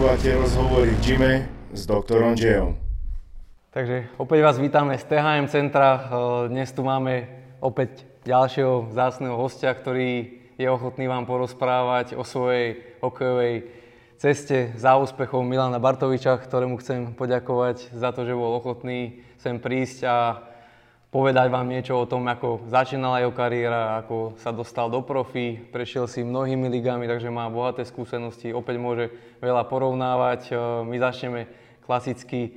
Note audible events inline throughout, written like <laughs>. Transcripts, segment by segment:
Počúvate rozhovory v gyme s doktorom Jayom. Takže opäť vás vítame z THM centra. E, dnes tu máme opäť ďalšieho vzácného hostia, ktorý je ochotný vám porozprávať o svojej hokejovej ceste za úspechom Milana Bartoviča, ktorému chcem poďakovať za to, že bol ochotný sem prísť a povedať vám niečo o tom, ako začínala jeho kariéra, ako sa dostal do profi, prešiel si mnohými ligami, takže má bohaté skúsenosti, opäť môže veľa porovnávať. E, my začneme klasicky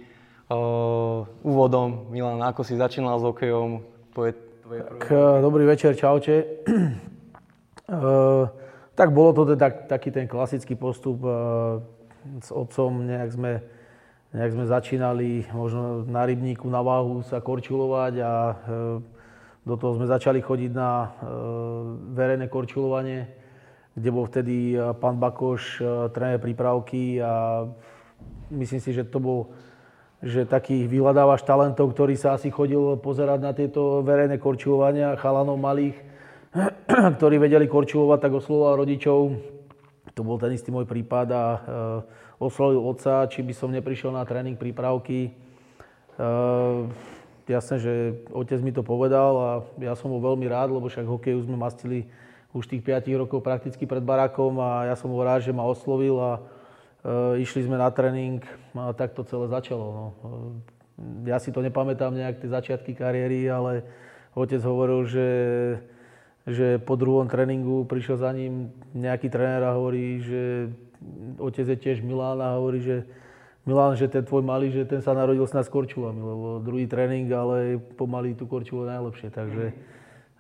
uh, úvodom. Milan, ako si začínal s hokejom? Tvoje, tvoje tak, prvé... Dobrý večer, čaute. uh, tak bolo to tak, taký ten klasický postup. Uh, s otcom nejak sme nejak sme začínali možno na rybníku na váhu sa korčulovať a e, do toho sme začali chodiť na e, verejné korčulovanie, kde bol vtedy e, pán Bakoš, tréner prípravky a myslím si, že to bol že taký vyhľadávaš talentov, ktorý sa asi chodil pozerať na tieto verejné korčulovania, chalanov malých, <clears throat> ktorí vedeli korčulovať, tak oslovoval rodičov. To bol ten istý môj prípad a oslovil otca, či by som neprišiel na tréning prípravky. Uh, jasné, že otec mi to povedal a ja som bol veľmi rád, lebo však hokeju sme mastili už tých 5 rokov prakticky pred barákom a ja som bol rád, že ma oslovil a uh, išli sme na tréning a tak to celé začalo. No. Uh, ja si to nepamätám nejak tie začiatky kariéry, ale otec hovoril, že, že po druhom tréningu prišiel za ním nejaký tréner a hovorí, že otec je tiež Milán a hovorí, že Milan, že ten tvoj malý, že ten sa narodil s nás korčulami, lebo druhý tréning, ale pomaly tú korčulu najlepšie. Takže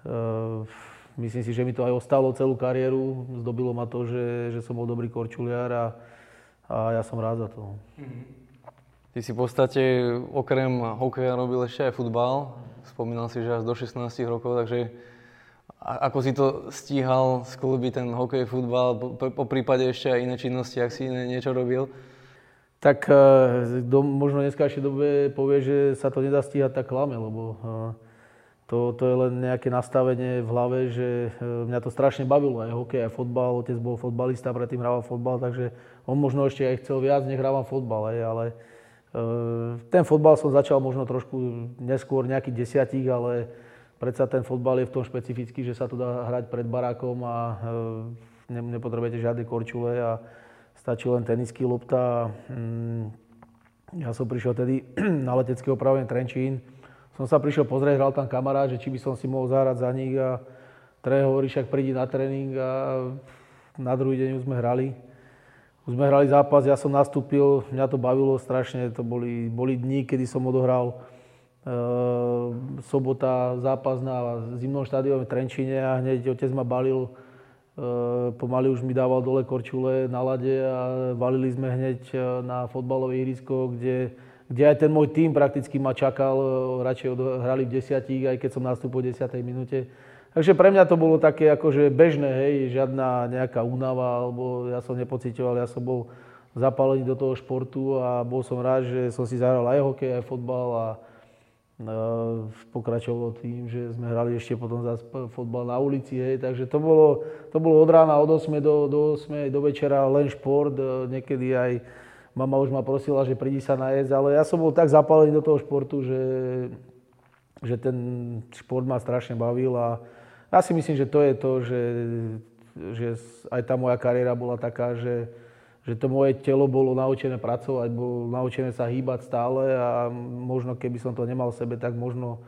uh, myslím si, že mi to aj ostalo celú kariéru. Zdobilo ma to, že, že som bol dobrý korčuliar a, a ja som rád za to. Ty si v podstate okrem hokeja robil ešte aj futbal. Spomínal si, že až do 16 rokov, takže ako si to stíhal sklubiť ten hokej, futbal, po, po prípade ešte aj iné činnosti, ak si niečo robil? Tak do, e, možno dneska ešte dobe povie, že sa to nedá stíhať tak klame, lebo e, to, to je len nejaké nastavenie v hlave, že e, mňa to strašne bavilo, aj hokej, aj fotbal. Otec bol fotbalista, predtým hrával fotbal, takže on možno ešte aj chcel viac, nech hrávam fotbal, aj, ale ten fotbal som začal možno trošku neskôr, nejakých desiatich, ale predsa ten fotbal je v tom špecifický, že sa tu dá hrať pred barákom a e, nepotrebujete žiadne korčule a stačí len tenisky lopta. Mm, ja som prišiel tedy <clears throat> na letecké opravenie Trenčín. Som sa prišiel pozrieť, hral tam kamarát, že či by som si mohol zahrať za nich a tréner hovorí, však prídi na tréning a na druhý deň už sme hrali. Už sme hrali zápas, ja som nastúpil, mňa to bavilo strašne, to boli, boli dni, kedy som odohral sobota zápas na zimnom štádiu v Trenčine a hneď otec ma balil, ehm, pomaly už mi dával dole korčule na lade a valili sme hneď e, na fotbalové ihrisko, kde, kde aj ten môj tým prakticky ma čakal, e, radšej hrali v desiatich, aj keď som nastúpil v 10. minúte. Takže pre mňa to bolo také akože bežné, hej, žiadna nejaká únava, alebo ja som nepocitoval, ja som bol zapálený do toho športu a bol som rád, že som si zahral aj hokej, aj fotbal a, pokračovalo tým, že sme hrali ešte potom zase fotbal na ulici, hej, takže to bolo, to bolo od rána od 8 do, do 8 do večera len šport, e, niekedy aj mama už ma prosila, že prídi sa najesť, ale ja som bol tak zapálený do toho športu, že, že ten šport ma strašne bavil a ja si myslím, že to je to, že, že aj tá moja kariéra bola taká, že, že to moje telo bolo naučené pracovať, bolo naučené sa hýbať stále a možno keby som to nemal v sebe, tak možno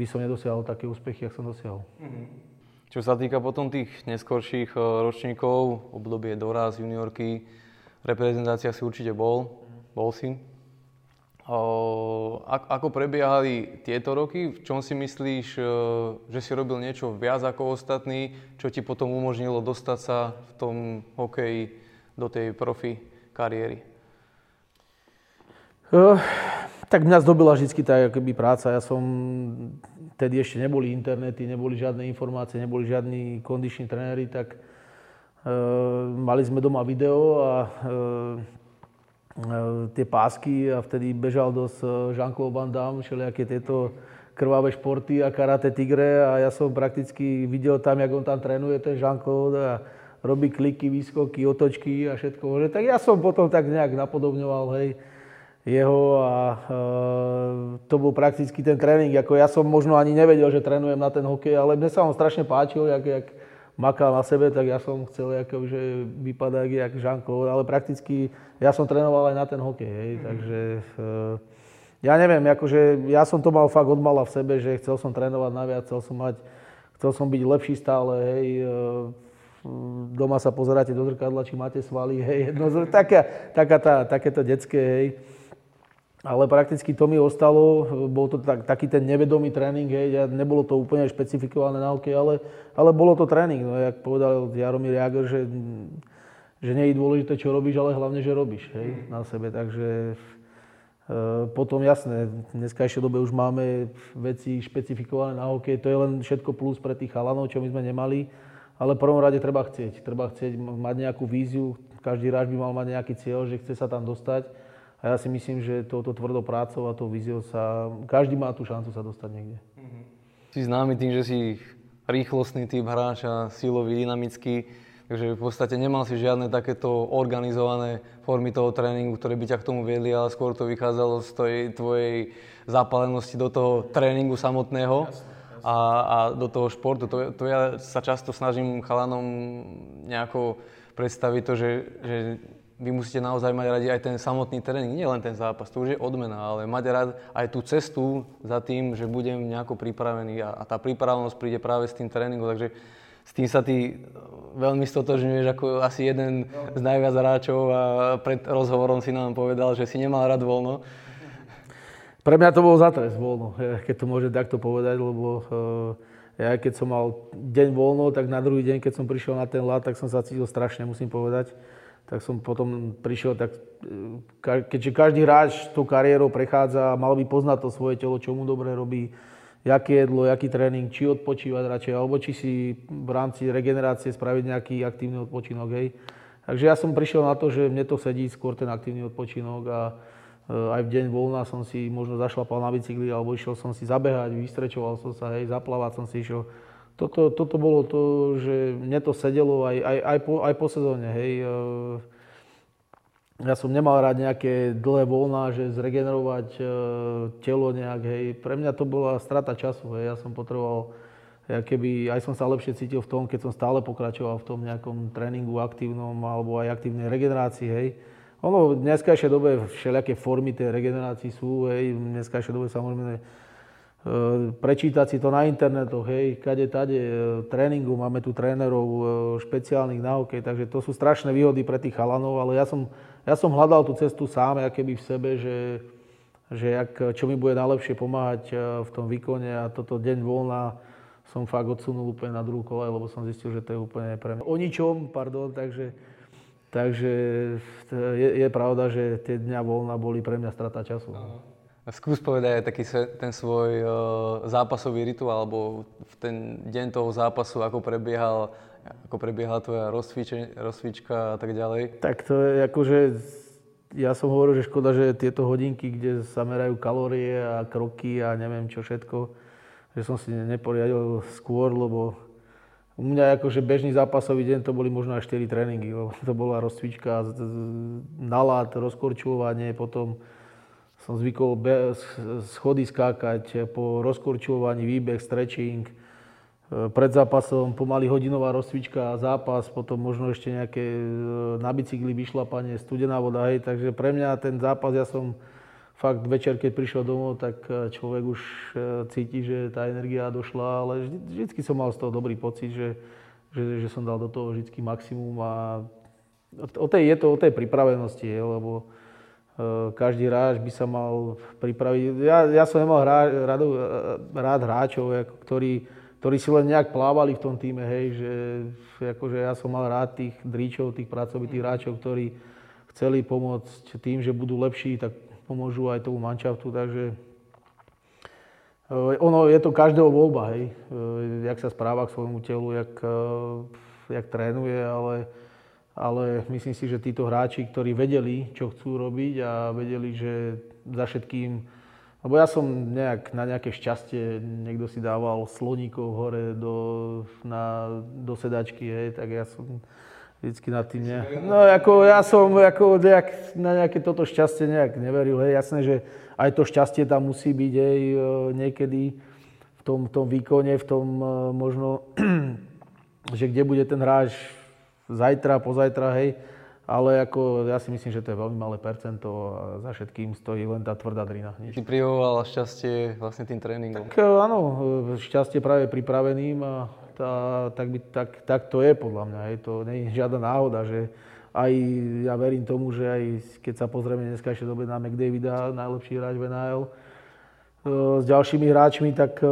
by som nedosiahol také úspechy, ako som dosiahol. Mm-hmm. Čo sa týka potom tých neskorších eh, ročníkov, obdobie doraz, juniorky, reprezentácia si určite bol, bol si. ako prebiehali tieto roky? V čom si myslíš, eh, že si robil niečo viac ako ostatní, čo ti potom umožnilo dostať sa v tom hokeji do tej profi kariéry? Uh, tak mňa zdobila vždy tá akoby, práca. Ja som, tedy ešte neboli internety, neboli žiadne informácie, neboli žiadni kondiční tréneri, tak uh, mali sme doma video a uh, tie pásky a vtedy bežal dosť Jean-Claude Van Damme, všelijaké tieto krvavé športy a karate tigre a ja som prakticky videl tam, jak on tam trénuje, ten Jean-Claude a robí kliky, výskoky, otočky a všetko možné. Tak ja som potom tak nejak napodobňoval, hej, jeho a e, to bol prakticky ten tréning. Ako ja som možno ani nevedel, že trénujem na ten hokej, ale mne sa on strašne páčil, jak, jak makal na sebe, tak ja som chcel že vypadať jak Jean-Claude, ale prakticky ja som trénoval aj na ten hokej, hej, takže e, ja neviem, akože ja som to mal fakt od mala v sebe, že chcel som trénovať naviac, chcel som mať, chcel som byť lepší stále, hej, e, doma sa pozeráte do zrkadla, či máte svaly, hej, no, taká, taká tá, takéto detské, hej. Ale prakticky to mi ostalo, bol to tak, taký ten nevedomý tréning, hej, nebolo to úplne špecifikované na hokej, ale, ale bolo to tréning, no, jak povedal Jaromír Jager, že, že nie je dôležité, čo robíš, ale hlavne, že robíš, hej, na sebe, takže e, potom jasné, v dneskajšej dobe už máme veci špecifikované na hokej, to je len všetko plus pre tých chalanov, čo my sme nemali, ale v prvom rade treba chcieť, treba chcieť mať nejakú víziu, každý hráč by mal mať nejaký cieľ, že chce sa tam dostať, a ja si myslím, že touto tvrdou prácou a tou víziou sa, každý má tú šancu sa dostať niekde. Mm-hmm. Si známy tým, že si rýchlostný typ hráča, silový, dynamický, takže v podstate nemal si žiadne takéto organizované formy toho tréningu, ktoré by ťa k tomu viedli, ale skôr to vychádzalo z tej tvojej zapálenosti do toho tréningu samotného. Jasne. A, a do toho športu. To, to ja sa často snažím chalanom nejako predstaviť to, že, že vy musíte naozaj mať radi aj ten samotný tréning, nie len ten zápas, to už je odmena, ale mať rád aj tú cestu za tým, že budem nejako pripravený a, a tá pripravenosť príde práve s tým tréningom, takže s tým sa ty veľmi stotožňuješ ako asi jeden z najviac hráčov a pred rozhovorom si nám povedal, že si nemal rád voľno. Pre mňa to bol zatres voľno, keď to môžem takto povedať, lebo eh, ja keď som mal deň voľno, tak na druhý deň, keď som prišiel na ten lat, tak som sa cítil strašne, musím povedať tak som potom prišiel, tak, e, keďže každý hráč tú kariérou prechádza, mal by poznať to svoje telo, čo mu dobre robí, aké jedlo, aký tréning, či odpočívať radšej, alebo či si v rámci regenerácie spraviť nejaký aktívny odpočinok. Hej. Takže ja som prišiel na to, že mne to sedí skôr ten aktívny odpočinok a aj v deň voľna som si možno zašlapal na bicykli alebo išiel som si zabehať, vystrečoval som sa, hej, zaplávať som si išiel toto, toto bolo to, že mne to sedelo aj, aj, aj, po, aj po sezóne, hej. E, ja som nemal rád nejaké dlhé voľná, že zregenerovať e, telo nejak, hej. Pre mňa to bola strata času, hej. Ja som potreboval, ja keby, aj som sa lepšie cítil v tom, keď som stále pokračoval v tom nejakom tréningu aktívnom alebo aj aktívnej regenerácii, hej. Ono v dneskajšej dobe všelijaké formy tej regenerácii sú, hej. V dneskajšej dobe samozrejme E, prečítať si to na internetoch, hej, kade tade, e, tréningu, máme tu trénerov e, špeciálnych na hokej, takže to sú strašné výhody pre tých chalanov, ale ja som, ja som hľadal tú cestu sám, keby v sebe, že, že jak, čo mi bude najlepšie pomáhať v tom výkone a toto deň voľna som fakt odsunul úplne na druhú kole, lebo som zistil, že to je úplne pre mňa o ničom, pardon, takže, takže je, je pravda, že tie dňa voľna boli pre mňa strata času. Aha. Skús povedať aj taký ten svoj uh, zápasový rituál, alebo v ten deň toho zápasu, ako prebiehal, ako prebiehala tvoja rozcvička a tak ďalej. Tak to je akože, ja som hovoril, že škoda, že tieto hodinky, kde sa merajú kalórie a kroky a neviem čo všetko, že som si neporiadil skôr, lebo u mňa akože bežný zápasový deň to boli možno aj 4 tréningy, lebo <laughs> to bola rozcvička, nalad, rozkorčovanie, potom som zvykol schody skákať po rozkorčovaní, výbeh, stretching. E, pred zápasom pomaly hodinová rozcvička, zápas, potom možno ešte nejaké e, na bicykli vyšlapanie, studená voda. Hej. Takže pre mňa ten zápas, ja som fakt večer, keď prišiel domov, tak e, človek už cíti, že tá energia došla, ale vždy, vždy som mal z toho dobrý pocit, že, že, že som dal do toho vždy maximum a o tej, je to o tej pripravenosti, je, lebo E, každý hráč by sa mal pripraviť. Ja, ja som nemal hrá, rád, rád hráčov, ktorí, ktorí si len nejak plávali v tom týme, hej, že akože ja som mal rád tých dríčov, tých pracovitých hráčov, ktorí chceli pomôcť tým, že budú lepší, tak pomôžu aj tomu manšaftu, takže e, ono je to každého voľba, hej, e, jak sa správa k svojmu telu, jak, jak trénuje, ale ale myslím si, že títo hráči, ktorí vedeli, čo chcú robiť a vedeli, že za všetkým lebo ja som nejak, na nejaké šťastie, niekto si dával sloníkov hore do, na, do sedačky, hej, tak ja som vždycky nad tým, nie? No ako ja som ako nejak, na nejaké toto šťastie nejak neveril, hej. Jasné, že aj to šťastie tam musí byť, hej, e, niekedy v tom, v tom výkone, v tom e, možno, <clears throat> že kde bude ten hráč zajtra, pozajtra, hej. Ale ako, ja si myslím, že to je veľmi malé percento a za všetkým stojí len tá tvrdá drina. Nič. Ty prihovoval šťastie vlastne tým tréningom. Tak e, áno, šťastie práve pripraveným a tá, tak, by, tak, tak to je podľa mňa. Je to nie je žiadna náhoda, že aj ja verím tomu, že aj keď sa pozrieme dneska ešte dobe na McDavida, najlepší hráč v NHL, e, s ďalšími hráčmi, tak e,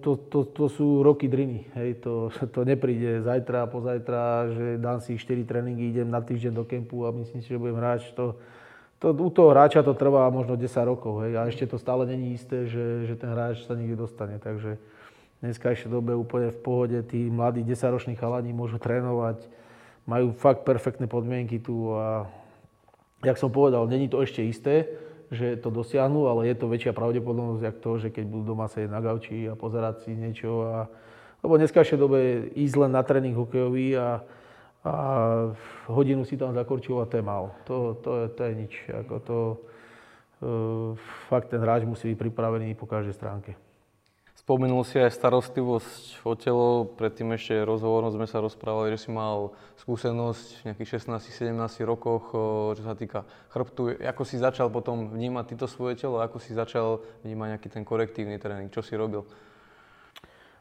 to, to, to sú roky driny. Hej, to, <laughs> to nepríde zajtra, pozajtra, že dám si 4 tréningy, idem na týždeň do kempu a myslím si, že budem hráč. To, to, u toho hráča to trvá možno 10 rokov hej, a ešte to stále není isté, že, že ten hráč sa niekde dostane. Takže dneska ešte dobe úplne v pohode, tí mladí 10-roční chalani môžu trénovať, majú fakt perfektné podmienky tu a jak som povedal, není to ešte isté, že to dosiahnu, ale je to väčšia pravdepodobnosť, jak to, že keď budú doma sedieť na gauči a pozerať si niečo. A, lebo dneska ešte dobe ísť len na tréning hokejový a, a hodinu si tam zakorčovať, to je málo. To, to, je, to je nič. Ako to, uh, fakt ten hráč musí byť pripravený po každej stránke. Spomenul si aj starostlivosť o telo, predtým ešte rozhovorom sme sa rozprávali, že si mal skúsenosť v nejakých 16-17 rokoch, čo sa týka chrbtu. Ako si začal potom vnímať týto svoje telo, ako si začal vnímať nejaký ten korektívny tréning, čo si robil?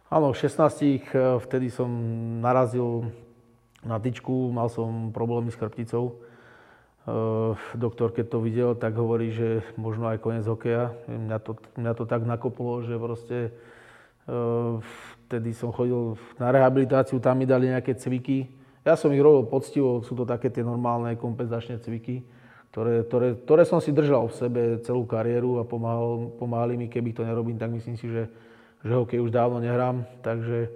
Áno, v 16 vtedy som narazil na tyčku, mal som problémy s chrbticou. Doktor, keď to videl, tak hovorí, že možno aj koniec hokeja. Mňa to, mňa to tak nakoplo, že proste Vtedy som chodil na rehabilitáciu, tam mi dali nejaké cviky. Ja som ich robil poctivo, sú to také tie normálne kompenzačné cviky, ktoré, ktoré, ktoré som si držal v sebe celú kariéru a pomáhal, pomáhali mi, keby to nerobím, tak myslím si, že, že hokej už dávno nehrám. Takže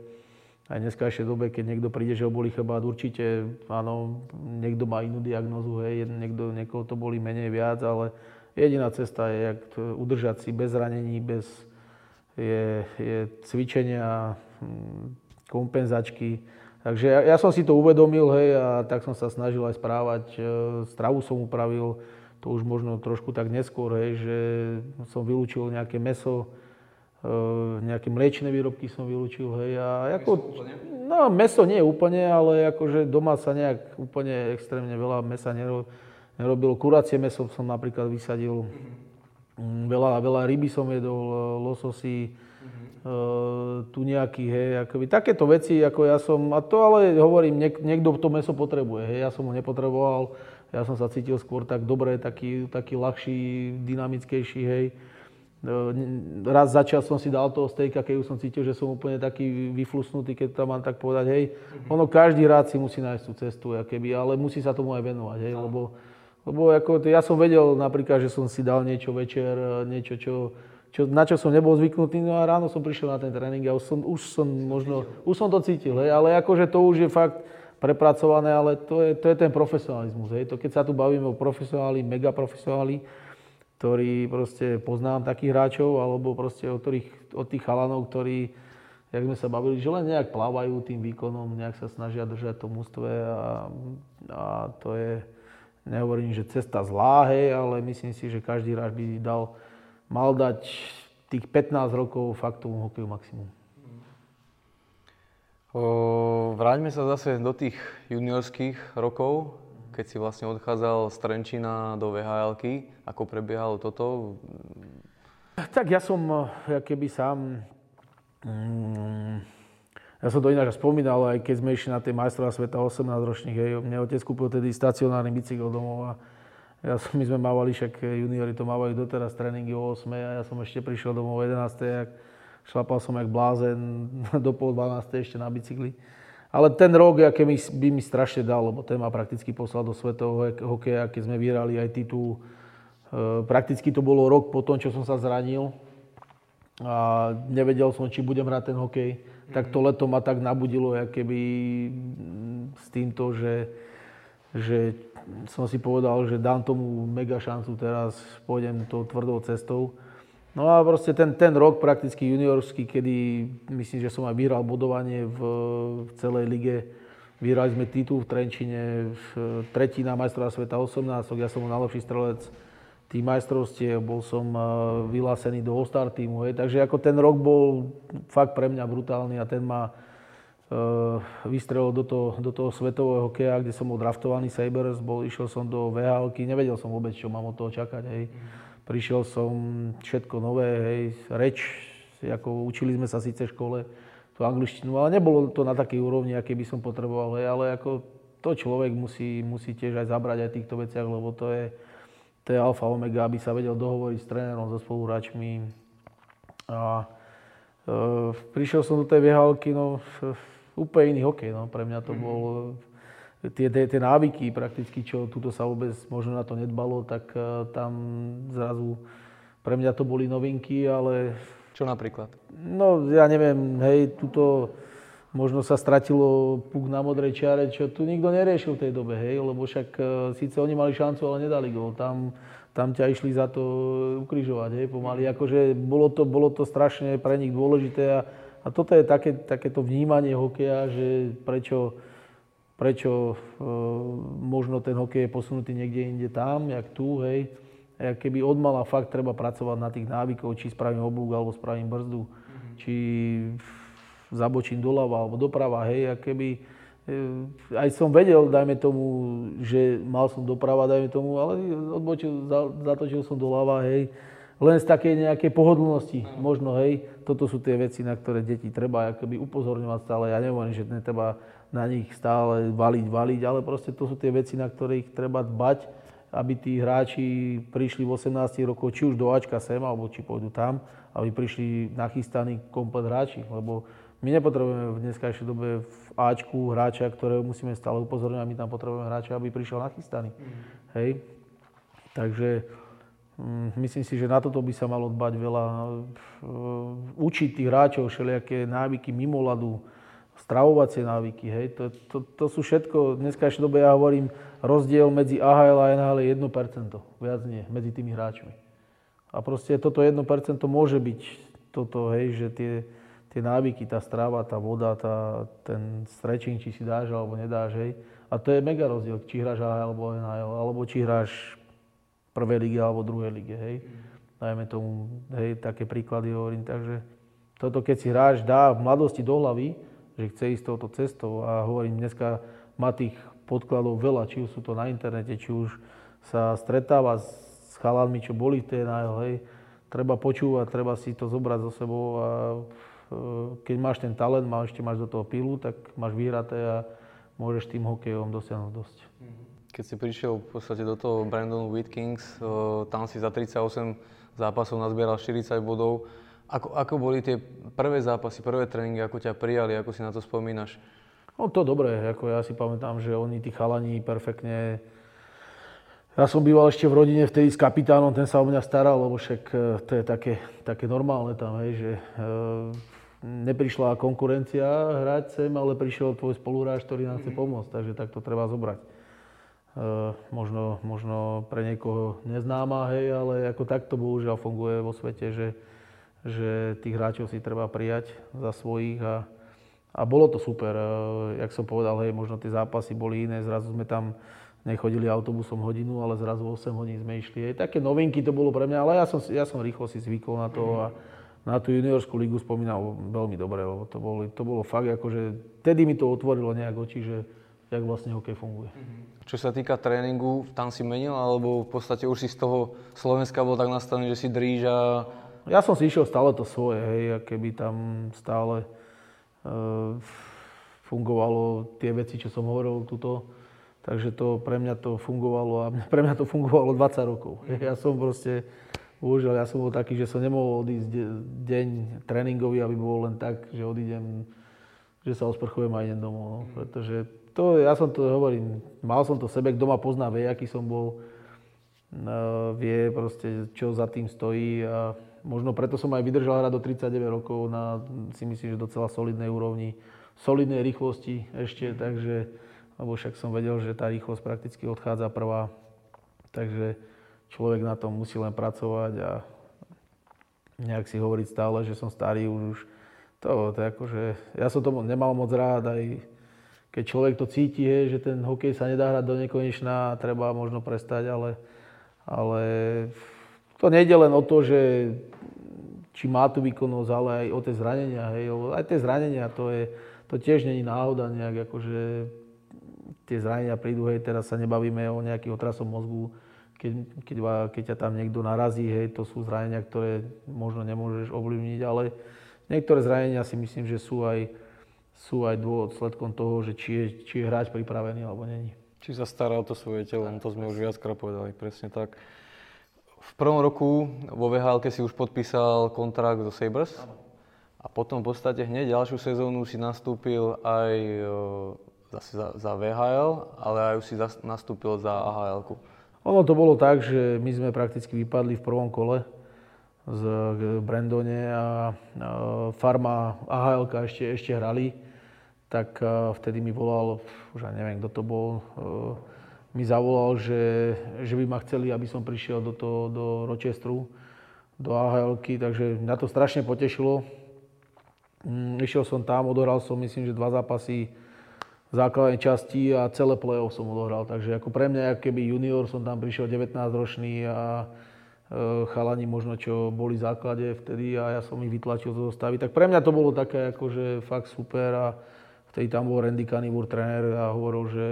aj dneska ešte dobe, keď niekto príde, že ho boli chrbát, určite áno, niekto má inú diagnozu, hej, niekto, niekoho to boli menej viac, ale jediná cesta je, jak udržať si bez ranení, bez, je, je cvičenia, hm, kompenzačky. Takže ja, ja som si to uvedomil, hej, a tak som sa snažil aj správať. E, stravu som upravil, to už možno trošku tak neskôr, hej, že som vylúčil nejaké meso, e, nejaké mliečne výrobky som vylúčil, hej. A ako, no, meso nie úplne, ale akože doma sa nejak úplne extrémne veľa mesa nerobilo. Kuracie meso som napríklad vysadil. Mm-hmm Mm, veľa, veľa ryby som jedol, e, lososy, mm-hmm. tu nejaký, hej, akoby takéto veci, ako ja som, a to ale hovorím, niek, niekto to meso potrebuje, hej, ja som ho nepotreboval, ja som sa cítil skôr tak dobre, taký, taký ľahší, dynamickejší, hej. E, raz začal som si dal toho stejka, keď už som cítil, že som úplne taký vyflusnutý, keď to mám tak povedať, hej. Mm-hmm. Ono každý rád si musí nájsť tú cestu, keby, ale musí sa tomu aj venovať, hej, lebo lebo ako, ja som vedel napríklad, že som si dal niečo večer, niečo, čo, čo, na čo som nebol zvyknutý, no a ráno som prišiel na ten tréning a už som, už som možno, už som to cítil, hej, ale akože to už je fakt prepracované, ale to je, to je ten profesionalizmus, hej, to keď sa tu bavíme o profesionáli, megaprofesionáli, ktorí proste poznám takých hráčov, alebo proste od, ktorých, od tých chalanov, ktorí, jak sme sa bavili, že len nejak plávajú tým výkonom, nejak sa snažia držať to mústve a, a to je, Nehovorím, že cesta zlá, hej, ale myslím si, že každý hráč by dal, mal dať tých 15 rokov fakt tomu hokeju maximum. Vráťme sa zase do tých juniorských rokov, keď si vlastne odchádzal z Trenčína do vhl Ako prebiehalo toto? Tak ja som, ja keby sám, mm, ja som to ináč spomínal, aj keď sme išli na tie majstrová sveta 18 ročných, hej, mne otec kúpil tedy stacionárny bicykel domov a ja som, my sme mávali, však juniori to mávajú doteraz tréningy o 8 a ja som ešte prišiel domov o 11. Jak šlapal som jak blázen <laughs> do pol 12. ešte na bicykli. Ale ten rok, aké mi, by mi strašne dal, lebo ten ma prakticky poslal do svetového hokeja, keď sme vyhrali aj titul. E, prakticky to bolo rok po tom, čo som sa zranil a nevedel som, či budem hrať ten hokej tak to leto ma tak nabudilo, keby s týmto, že, že som si povedal, že dám tomu mega šancu teraz, pôjdem tou tvrdou cestou. No a proste ten, ten rok prakticky juniorský, kedy myslím, že som aj vyhral bodovanie v, v celej lige, vyhrali sme titul v Trenčine, tretí na majstrova sveta 18, ja som bol najlepší strelec tých majstrovstiev, bol som e, vyhlásený do All-Star týmu, hej. takže ako ten rok bol fakt pre mňa brutálny a ten ma uh, vystrelil do toho, do toho svetového hokeja, kde som bol draftovaný Sabres, bol, išiel som do vhl nevedel som vôbec, čo mám od toho čakať, hej. Prišiel som, všetko nové, hej, reč, ako učili sme sa síce v škole tú angličtinu, ale nebolo to na takej úrovni, aké by som potreboval, hej, ale ako to človek musí, musí tiež aj zabrať aj týchto veciach, lebo to je, to je alfa omega, aby sa vedel dohovoriť s trénerom, so spoluhráčmi. A e, prišiel som do tej viehalky, no úplne iný hokej, no. Pre mňa to mm. bol tie, tie, tie návyky prakticky, čo tuto sa vôbec možno na to nedbalo, tak e, tam zrazu pre mňa to boli novinky, ale... Čo napríklad? No, ja neviem, hej, tuto možno sa stratilo puk na modrej čiare, čo tu nikto neriešil v tej dobe, hej, lebo však uh, síce oni mali šancu, ale nedali gol. Tam, tam ťa išli za to ukrižovať, hej, pomaly. Akože bolo to, bolo to strašne pre nich dôležité a, a toto je také, takéto vnímanie hokeja, že prečo, prečo uh, možno ten hokej je posunutý niekde inde tam, jak tu, hej. A keby odmala fakt treba pracovať na tých návykov, či spravím oblúk alebo spravím brzdu, mm-hmm. či zabočím doľava alebo doprava, hej, a keby e, aj som vedel, dajme tomu, že mal som doprava, dajme tomu, ale odbočil, zatočil som doľava, hej, len z takej nejakej pohodlnosti, možno, hej, toto sú tie veci, na ktoré deti treba akoby upozorňovať stále, ja neviem, že netreba na nich stále valiť, valiť, ale proste to sú tie veci, na ktorých treba dbať, aby tí hráči prišli v 18 rokov, či už do Ačka sem, alebo či pôjdu tam, aby prišli nachystaní komplet hráči, lebo my nepotrebujeme v dneskajšej dobe v Ačku hráča, ktorého musíme stále upozorňovať, my tam potrebujeme hráča, aby prišiel nachystaný. Mm. Hej? Takže mm, myslím si, že na toto by sa malo dbať veľa. Učiť tých hráčov všelijaké návyky mimo ľadu, stravovacie návyky. Hej? To, to, to sú všetko, v dneskajšej dobe ja hovorím, rozdiel medzi AHL a NHL je 1%, viac nie, medzi tými hráčmi. A proste toto 1% môže byť toto, hej, že tie, tie návyky, tá strava, tá voda, tá, ten stretching, či si dáš alebo nedáš, hej. A to je mega rozdiel, či hráš AHL alebo NHL, alebo či hráš v prvej lige alebo druhej lige, hej. Dajme tomu, hej, také príklady hovorím, takže toto keď si hráč dá v mladosti do hlavy, že chce ísť touto cestou a hovorím, dneska má tých podkladov veľa, či už sú to na internete, či už sa stretáva s chalanmi, čo boli v tej hej. Treba počúvať, treba si to zobrať so sebou a keď máš ten talent, máš, ešte máš do toho pilu, tak máš vyhraté a môžeš tým hokejom dosiahnuť dosť. Keď si prišiel v podstate do toho Brandon Whitkings, eh, tam si za 38 zápasov nazbieral 40 bodov. Ako, ako boli tie prvé zápasy, prvé tréningy, ako ťa prijali, ako si na to spomínaš? No to dobré, ako ja si pamätám, že oni, tí chalani, perfektne ja som býval ešte v rodine vtedy s kapitánom, ten sa o mňa staral, lebo však eh, to je také, také normálne tam, hej, že neprišla konkurencia hrať sem, ale prišiel tvoj spoluhráč, ktorý nám chce mhm. pomôcť, takže tak to treba zobrať. E, možno, možno pre niekoho neznáma, hej, ale ako takto bohužiaľ funguje vo svete, že, že tých hráčov si treba prijať za svojich a, a bolo to super. E, jak som povedal, hej, možno tie zápasy boli iné, zrazu sme tam nechodili autobusom hodinu, ale zrazu 8 hodín sme išli. Hej. Také novinky to bolo pre mňa, ale ja som, ja som rýchlo si zvykol na to a, na tú juniorskú ligu spomínal veľmi dobre, lebo to bolo, to bolo fakt, akože vtedy mi to otvorilo nejak oči, že jak vlastne hokej funguje. Čo sa týka tréningu, tam si menil, alebo v podstate už si z toho Slovenska bol tak nastavený, že si dríž a... Ja som si išiel stále to svoje, hej, a keby tam stále e, fungovalo tie veci, čo som hovoril tuto, takže to pre mňa to fungovalo a <laughs> pre mňa to fungovalo 20 rokov. Ja som proste Bohužiaľ, ja som bol taký, že som nemohol odísť deň tréningový, aby bol len tak, že odídem, že sa osprchujem a idem domov. No. Pretože to, ja som to hovorím, mal som to sebe, kto ma pozná, vie, aký som bol, no, vie proste, čo za tým stojí a možno preto som aj vydržal hrať do 39 rokov na, si myslím, že docela solidnej úrovni, solidnej rýchlosti ešte, takže, lebo však som vedel, že tá rýchlosť prakticky odchádza prvá, takže človek na tom musí len pracovať a nejak si hovoriť stále, že som starý už, to, to je ako, že ja som to nemal moc rád, aj keď človek to cíti, hej, že ten hokej sa nedá hrať do nekonečna, treba možno prestať, ale, ale to nejde len o to, že či má tú výkonnosť, ale aj o tie zranenia. Hej. Aj tie zranenia, to, je, to tiež není náhoda nejak, akože tie zranenia prídu, hej, teraz sa nebavíme o nejakých otrasom mozgu, keď, keď, keď ťa tam niekto narazí, hej, to sú zranenia, ktoré možno nemôžeš ovplyvniť, ale niektoré zranenia si myslím, že sú aj, sú aj dôsledkom toho, že či je, či je hráč pripravený alebo není. Či sa stará o to svoje telo, to sme už viackrát povedali, presne tak. V prvom roku vo vhl si už podpísal kontrakt so Sabres. A potom v podstate hneď ďalšiu sezónu si nastúpil aj e, zase za, za VHL, ale aj si zas, nastúpil za AHL. -ku. Ono to bolo tak, že my sme prakticky vypadli v prvom kole z Brandone a farma AHL ešte, ešte hrali, tak e, vtedy mi volal, už ja neviem, kto to bol, e, mi zavolal, že, že by ma chceli, aby som prišiel do, toho, do Rochesteru, do ahl takže mňa to strašne potešilo. Mm, išiel som tam, odohral som myslím, že dva zápasy základnej časti a celé play-off som odohral. Takže ako pre mňa, keby junior, som tam prišiel 19-ročný a e, chalani možno, čo boli v základe vtedy a ja som ich vytlačil zo zostavy. Tak pre mňa to bolo také akože fakt super a vtedy tam bol Randy Canivur, tréner a hovoril, že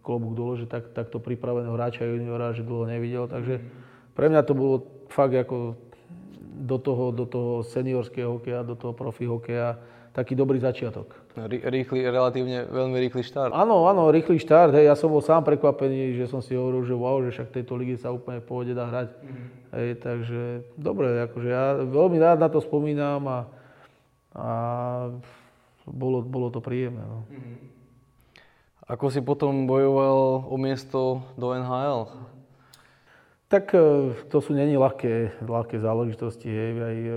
klobúk dole, že tak, takto pripraveného hráča juniora, že dlho nevidel. Takže pre mňa to bolo fakt ako do toho, do toho seniorského hokeja, do toho profi hokeja taký dobrý začiatok. Rýchly, relatívne veľmi rýchly štart. Áno, áno, rýchly štart. Hej, ja som bol sám prekvapený, že som si hovoril, že wow, že však tejto ligy sa úplne v pohode dá hrať. Mm-hmm. Hej, takže dobre, akože ja veľmi rád na to spomínam a, a bolo, bolo to príjemné. No. Ako si potom bojoval o miesto do NHL? Tak e, to sú není ľahké, ľahké záležitosti. Hej. Aj e,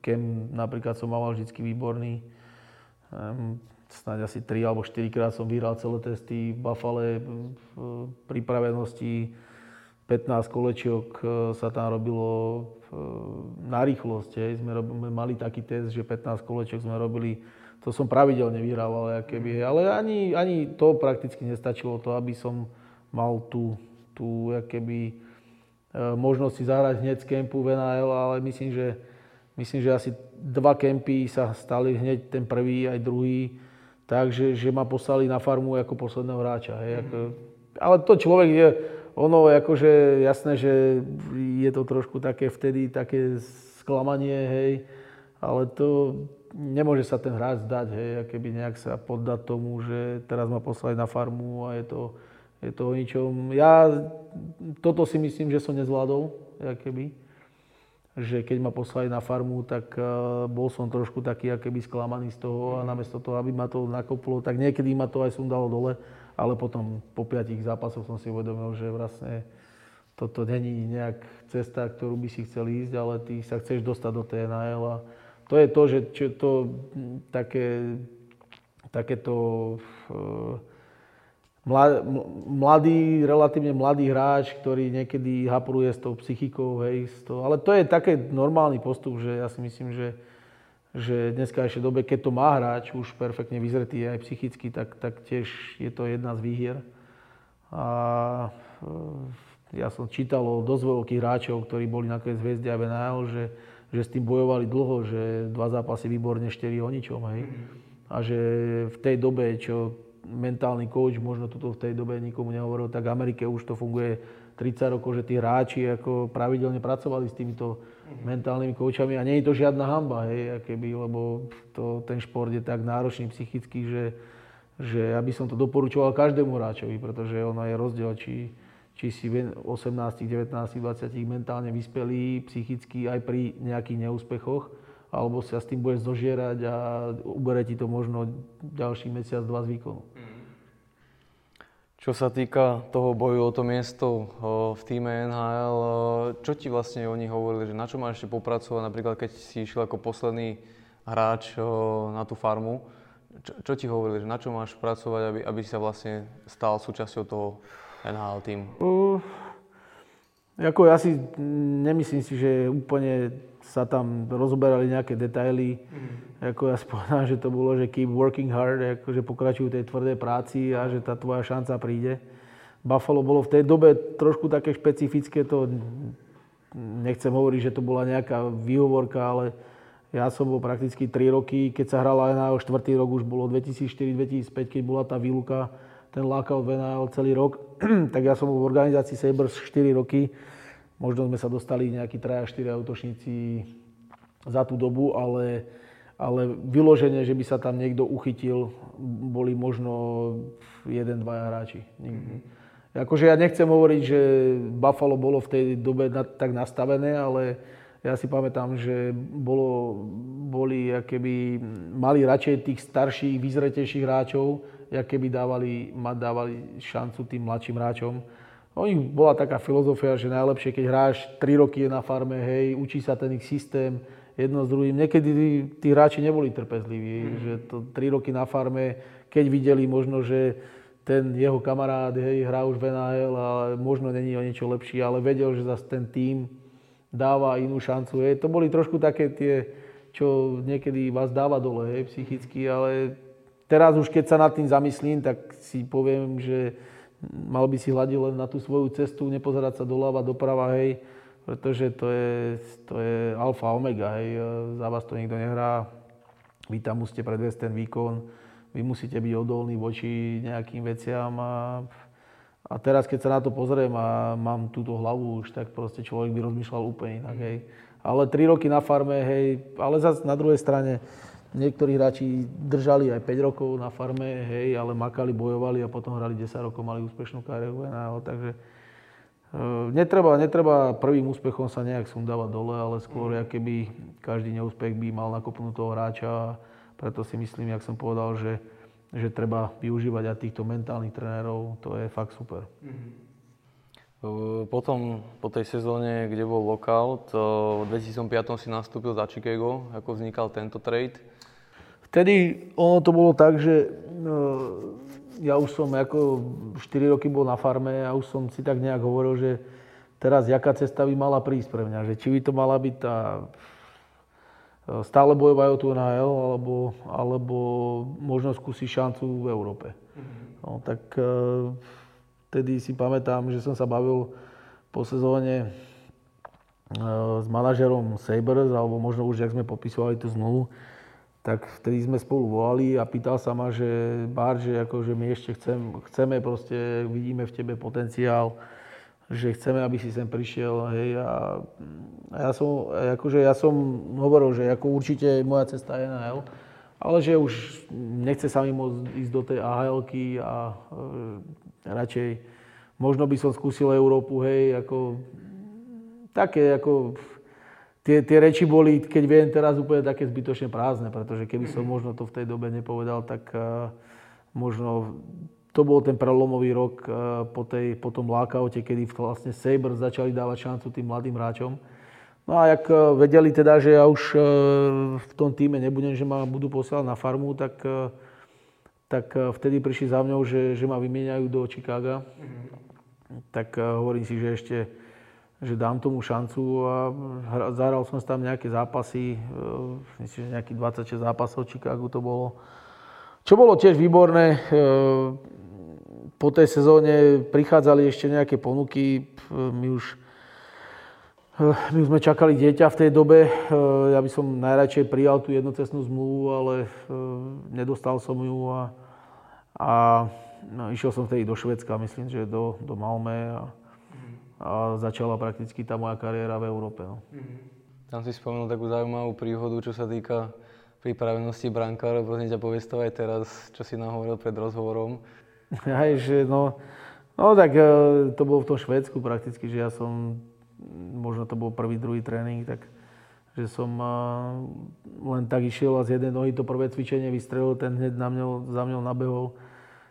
Kem napríklad som mal vždy výborný. Snáď asi 3 alebo 4 krát som vyhral celé testy v Buffale, v pripravenosti 15 kolečiok e, sa tam robilo na rýchlosť. Hej. Sme mali taký test, že 15 kolečiok sme robili to som pravidelne vyhrával, keby, ale ani, ani to prakticky nestačilo to, aby som mal tú, tú keby, možnosť si zahrať hneď z kempu v NHL, ale myslím, že, myslím, že asi dva kempy sa stali hneď ten prvý aj druhý, takže že ma poslali na farmu ako posledného hráča. Hej, ako, ale to človek je, ono akože jasné, že je to trošku také vtedy také sklamanie, hej, ale to nemôže sa ten hráč zdať, hej, keby nejak sa poddať tomu, že teraz ma poslali na farmu a je to, je to o ničom. Ja toto si myslím, že som nezvládol, keby. Že keď ma poslali na farmu, tak uh, bol som trošku taký keby sklamaný z toho a namiesto toho, aby ma to nakoplo, tak niekedy ma to aj sundalo dole, ale potom po piatich zápasoch som si uvedomil, že vlastne toto není nejak cesta, ktorú by si chcel ísť, ale ty sa chceš dostať do tej a to je to, že čo to také, takéto uh, mladý, relatívne mladý hráč, ktorý niekedy hapruje s tou psychikou, hej, to, ale to je také normálny postup, že ja si myslím, že, že dneska ešte dobe, keď to má hráč už perfektne vyzretý aj psychicky, tak, tak tiež je to jedna z výhier. A e, ja som čítal o dosť veľkých hráčov, ktorí boli nakoniec hviezdi a NHL, že že s tým bojovali dlho, že dva zápasy výborne, štyri o ničom, hej. A že v tej dobe, čo mentálny coach možno tuto v tej dobe nikomu nehovoril, tak v Amerike už to funguje 30 rokov, že tí hráči ako pravidelne pracovali s týmito mentálnymi koučami. A nie je to žiadna hamba, hej, keby, lebo to, ten šport je tak náročný psychicky, že, že ja by som to doporučoval každému hráčovi, pretože ono je rozdiel, či, či si 18, 19, 20 mentálne vyspelý, psychicky aj pri nejakých neúspechoch, alebo sa s tým budeš zožierať a ubere ti to možno ďalší mesiac, dva z výkonu. Čo sa týka toho boju o to miesto v týme NHL, čo ti vlastne oni hovorili, že na čo máš ešte popracovať, napríklad keď si išiel ako posledný hráč na tú farmu, čo, čo ti hovorili, že na čo máš pracovať, aby, aby si sa vlastne stal súčasťou toho NHL tým? Uh, Ako ja si nemyslím si, že úplne sa tam rozoberali nejaké detaily. Mm. Ako ja <laughs> spomínam, že to bolo, že keep working hard, ako že pokračujú tej tvrdej práci a že tá tvoja šanca príde. Buffalo bolo v tej dobe trošku také špecifické, to nechcem hovoriť, že to bola nejaká výhovorka, ale ja som bol prakticky 3 roky, keď sa hrala NHL 4. rok, už bolo 2004-2005, keď bola tá výluka, ten lockout v NHL celý rok, <clears throat> tak ja som bol v organizácii Sabres 4 roky Možno sme sa dostali nejakí 3-4 autošníci za tú dobu, ale, ale vyloženie, že by sa tam niekto uchytil, boli možno jeden, dvaja hráči. Mm-hmm. Akože ja nechcem hovoriť, že Buffalo bolo v tej dobe na, tak nastavené, ale ja si pamätám, že bolo, boli, keby mali radšej tých starších, vyzretejších hráčov, keby dávali, dávali šancu tým mladším hráčom. Nich bola taká filozofia, že najlepšie, keď hráš 3 roky na farme, hej, učí sa ten ich systém, jedno s druhým. Niekedy tí, hráči neboli trpezliví, mm. že to 3 roky na farme, keď videli možno, že ten jeho kamarát, hej, hrá už v NHL, ale možno není o niečo lepší, ale vedel, že zase ten tým dáva inú šancu. Hej. To boli trošku také tie, čo niekedy vás dáva dole, hej, psychicky, ale teraz už keď sa nad tým zamyslím, tak si poviem, že mal by si hľadiť len na tú svoju cestu, nepozerať sa doľava, doprava, hej, pretože to je, to je alfa, omega, hej, za vás to nikto nehrá, vy tam musíte predviesť ten výkon, vy musíte byť odolní voči nejakým veciam a, a teraz, keď sa na to pozriem a mám túto hlavu už, tak proste človek by rozmýšľal úplne inak, hej. Ale tri roky na farme, hej, ale zase na druhej strane, Niektorí hráči držali aj 5 rokov na farme, hej, ale makali, bojovali a potom hrali 10 rokov, mali úspešnú kariéru NHL, takže e, netreba, netreba prvým úspechom sa nejak sundávať dole, ale skôr, mm. keby každý neúspech by mal nakopnúť toho hráča a preto si myslím, jak som povedal, že, že treba využívať aj týchto mentálnych trénerov, to je fakt super. Mm-hmm. Potom, po tej sezóne, kde bol lockout, v 2005 si nastúpil za Chicago. Ako vznikal tento trade? Vtedy ono to bolo tak, že no, ja už som ako 4 roky bol na farme a už som si tak nejak hovoril, že teraz jaká cesta by mala prísť pre mňa. Že či by to mala byť tá stále bojovať o tú NHL, alebo, alebo možno skúsiť šancu v Európe. Mm-hmm. No, tak Vtedy si pamätám, že som sa bavil po sezóne e, s manažerom Sabres, alebo možno už, ak sme podpisovali tú zmluvu, tak vtedy sme spolu volali a pýtal sa ma, že Bar, že akože my ešte chcem, chceme, proste vidíme v tebe potenciál, že chceme, aby si sem prišiel, hej, a, ja som, akože ja som hovoril, že ako určite moja cesta je na L, ale že už nechce sa mi môcť ísť do tej ahl a radšej možno by som skúsil Európu, hej, ako také, ako tie, tie reči boli, keď viem teraz úplne také zbytočne prázdne, pretože keby som možno to v tej dobe nepovedal, tak uh, možno to bol ten prelomový rok uh, po, tej, po tom lákaute, kedy vlastne Sabres začali dávať šancu tým mladým hráčom. No a jak uh, vedeli teda, že ja už v tom týme nebudem, že ma budú posielať na farmu, tak tak eh, vtedy prišli za mňou, že, že ma vymieňajú do Chicaga. Mm-hmm. Tak uh, hovorím si, že ešte že dám tomu šancu a zahral som tam nejaké zápasy, uh, myslím, že nejakých 26 zápasov v Chicagu to bolo. Čo bolo tiež výborné, po tej sezóne prichádzali ešte nejaké ponuky, my už my sme čakali dieťa v tej dobe. Ja by som najradšej prijal tú jednocestnú zmluvu, ale nedostal som ju a a no, išiel som vtedy do Švedska, myslím, že do, do Malme a, a začala prakticky tá moja kariéra v Európe. No. Tam si spomenul takú zaujímavú príhodu, čo sa týka pripravenosti brankárov, prosím ťa povedz to aj teraz, čo si nám hovoril pred rozhovorom. <laughs> Aj, že no, no tak e, to bolo v tom Švédsku prakticky, že ja som, možno to bol prvý, druhý tréning, tak že som e, len tak išiel a z jednej nohy to prvé cvičenie vystrelil, ten hneď na mňa, za mňou nabehol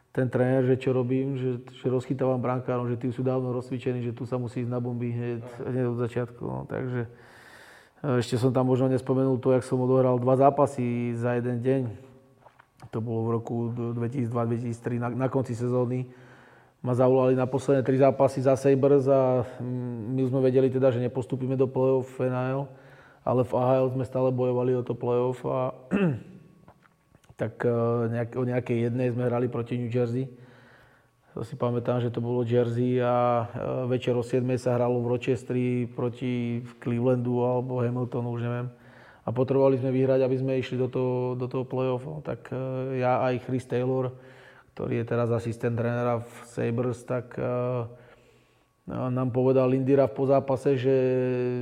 ten tréner, že čo robím, že, že rozchytávam brankárom, že tí sú dávno rozcvičení, že tu sa musí ísť na bomby hneď, hneď od začiatku. No, takže e, ešte som tam možno nespomenul to, jak som odohral dva zápasy za jeden deň. To bolo v roku 2002-2003 na, na konci sezóny. ma zavolali na posledné tri zápasy za Sabres a my sme vedeli teda, že nepostupíme do play-off NHL, ale v AHL sme stále bojovali o to play-off a <clears throat> tak nejak, o nejakej jednej sme hrali proti New Jersey to si pamätám, že to bolo Jersey a e, večer o 7 sa hralo v Rochestri proti Clevelandu alebo Hamiltonu, už neviem. A potrebovali sme vyhrať, aby sme išli do toho, do toho play-off. Tak e, ja aj Chris Taylor, ktorý je teraz asistent trénera v Sabres, tak e, nám povedal Indira v pozápase, že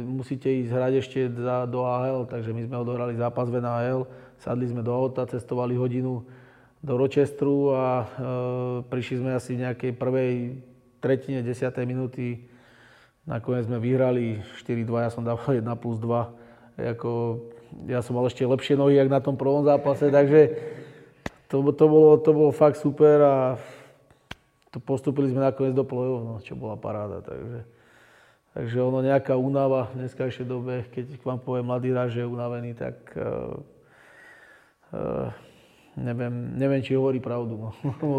musíte ísť hrať ešte za, do AHL, takže my sme odohrali zápas v NHL, sadli sme do auta, cestovali hodinu do Rochestru a e, prišli sme asi v nejakej prvej tretine, desiatej minúty. Nakoniec sme vyhrali 4-2, ja som dával 1 plus 2. Jako, ja som mal ešte lepšie nohy, jak na tom prvom zápase, takže to, to, bolo, to bolo fakt super a to postupili sme nakoniec do play-off, no, čo bola paráda. Takže, takže ono nejaká únava v dneskajšej dobe, keď vám povie mladý ráž, že je unavený, tak uh, uh, neviem, neviem, či hovorí pravdu. No.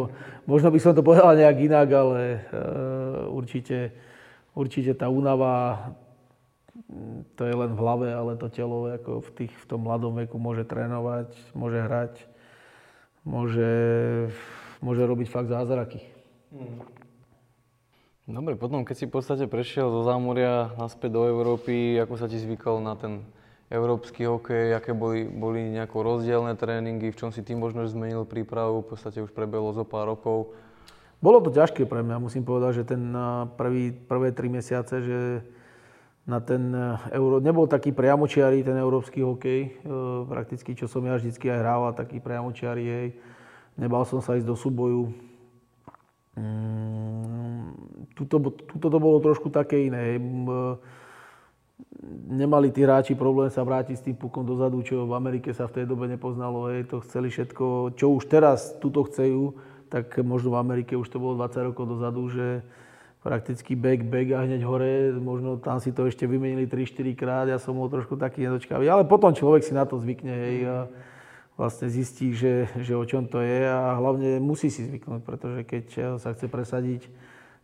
<laughs> Možno by som to povedal nejak inak, ale uh, určite, určite tá únava, to je len v hlave, ale to telo ako v, tých, v tom mladom veku môže trénovať, môže hrať, môže, môže robiť fakt zázraky. Hmm. Dobre, potom keď si v podstate prešiel zo zámoria naspäť do Európy, ako sa ti zvykal na ten európsky hokej, aké boli, boli nejako rozdielne tréningy, v čom si tým možno zmenil prípravu, v podstate už prebehlo zo pár rokov. Bolo to ťažké pre mňa, musím povedať, že ten prvý, prvé tri mesiace, že na ten euro, nebol taký priamočiarý ten európsky hokej, e, prakticky, čo som ja vždycky aj hrával, taký priamočiarý, hej. Nebal som sa ísť do súboju. Mm, tuto, tuto to bolo trošku také iné, nemali tí hráči problém sa vrátiť s tým pukom dozadu, čo v Amerike sa v tej dobe nepoznalo. Hej, to chceli všetko, čo už teraz tuto chcejú, tak možno v Amerike už to bolo 20 rokov dozadu, že prakticky back, back a hneď hore, možno tam si to ešte vymenili 3-4 krát, ja som bol trošku taký nedočkavý, ale potom človek si na to zvykne hej, a vlastne zistí, že, že o čom to je a hlavne musí si zvyknúť, pretože keď sa chce presadiť,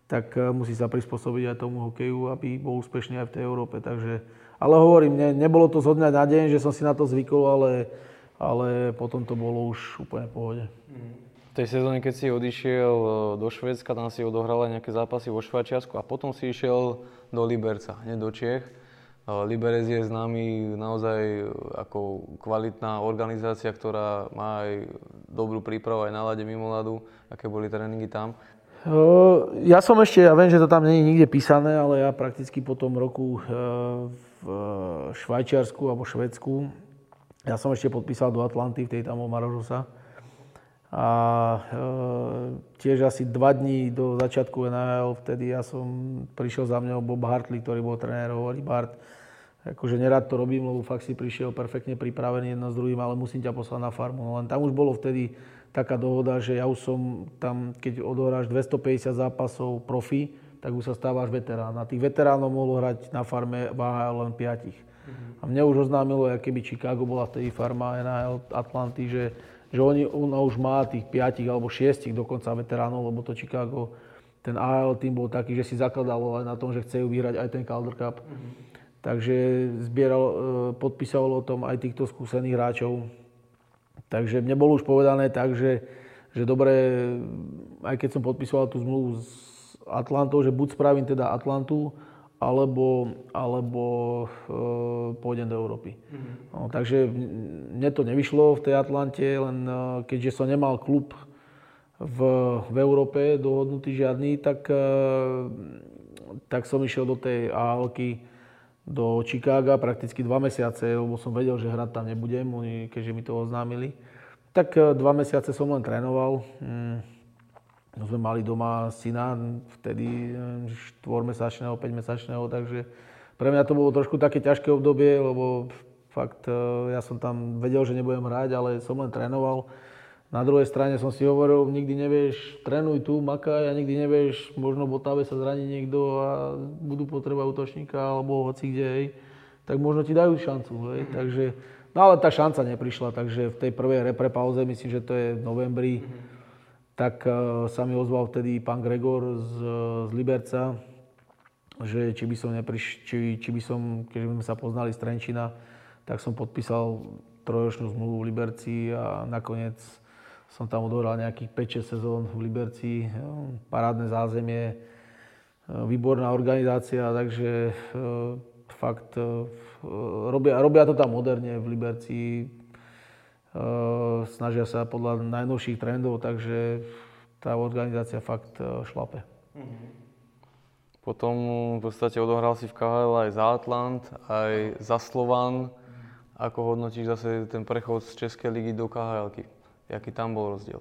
tak eh, musí sa prispôsobiť aj tomu hokeju, aby bol úspešný aj v tej Európe. Takže, ale hovorím, ne, nebolo to zo na deň, že som si na to zvykol, ale, ale potom to bolo už úplne v pohode. V tej sezóne, keď si odišiel eh, do Švedska, tam si odohral aj nejaké zápasy vo Švajčiarsku a potom si išiel do Liberca, hneď do Čiech. Liberec je známy naozaj ako kvalitná organizácia, ktorá má aj dobrú prípravu aj na lade mimo ľadu, aké boli tréningy tam. Ja som ešte, ja viem, že to tam nie je nikde písané, ale ja prakticky po tom roku v Švajčiarsku alebo Švedsku, ja som ešte podpísal do Atlanty, v tej tam Marožosa. A e, tiež asi dva dní do začiatku NHL, vtedy ja som, prišiel za mňou Bob Hartley, ktorý bol tréner, hovorí Bart, akože nerad to robím, lebo fakt si prišiel perfektne pripravený jedno s druhým, ale musím ťa poslať na farmu. No len tam už bolo vtedy taká dohoda, že ja už som tam, keď odohráš 250 zápasov profi, tak už sa stávaš veterán. A tých veteránov mohlo hrať na farme váha len 5. Mm-hmm. A mne už oznámilo, keby Chicago bola vtedy farma NHL Atlanty, že, že oni, ona už má tých 5 alebo 6 dokonca veteránov, lebo to Chicago, ten AHL tým bol taký, že si zakladalo aj na tom, že chcejú vyhrať aj ten Calder Cup. Mm-hmm. Takže zbieral, e, podpísal o tom aj týchto skúsených hráčov Takže mne bolo už povedané tak, že, že dobre, aj keď som podpisoval tú zmluvu s Atlantou, že buď spravím teda Atlantu, alebo, alebo e, pôjdem do Európy. Mm-hmm. No, takže mne to nevyšlo v tej Atlante, len e, keďže som nemal klub v, v Európe dohodnutý žiadny, tak, e, tak som išiel do tej AHLky do Chicaga prakticky dva mesiace, lebo som vedel, že hrať tam nebudem, keďže mi to oznámili. Tak dva mesiace som len trénoval. Mm, no sme mali doma syna, vtedy 4-mesačného, e, 5-mesačného, takže pre mňa to bolo trošku také ťažké obdobie, lebo fakt e, ja som tam vedel, že nebudem hrať, ale som len trénoval. Na druhej strane som si hovoril, nikdy nevieš, trénuj tu, makaj a nikdy nevieš, možno v Otave sa zraní niekto a budú potrebať útočníka alebo hoci kde, hej. Tak možno ti dajú šancu, hej. Mm-hmm. Takže, no ale tá šanca neprišla, takže v tej prvej repre pauze, myslím, že to je v novembri, mm-hmm. Tak sa mi ozval vtedy pán Gregor z, z Liberca, že či by som nepriš, či, či by som, keďže sme sa poznali z Trenčina, tak som podpísal trojročnú zmluvu v Liberci a nakoniec som tam odohral nejakých 5-6 sezón v Liberci, parádne zázemie, výborná organizácia, takže fakt robia, robia to tam moderne v Liberci, snažia sa podľa najnovších trendov, takže tá organizácia fakt šlape. Mm-hmm. Potom v podstate odohral si v KHL aj za Atlant, aj za Slovan. Ako hodnotíš zase ten prechod z Českej ligy do KHL? Jaký tam bol rozdiel?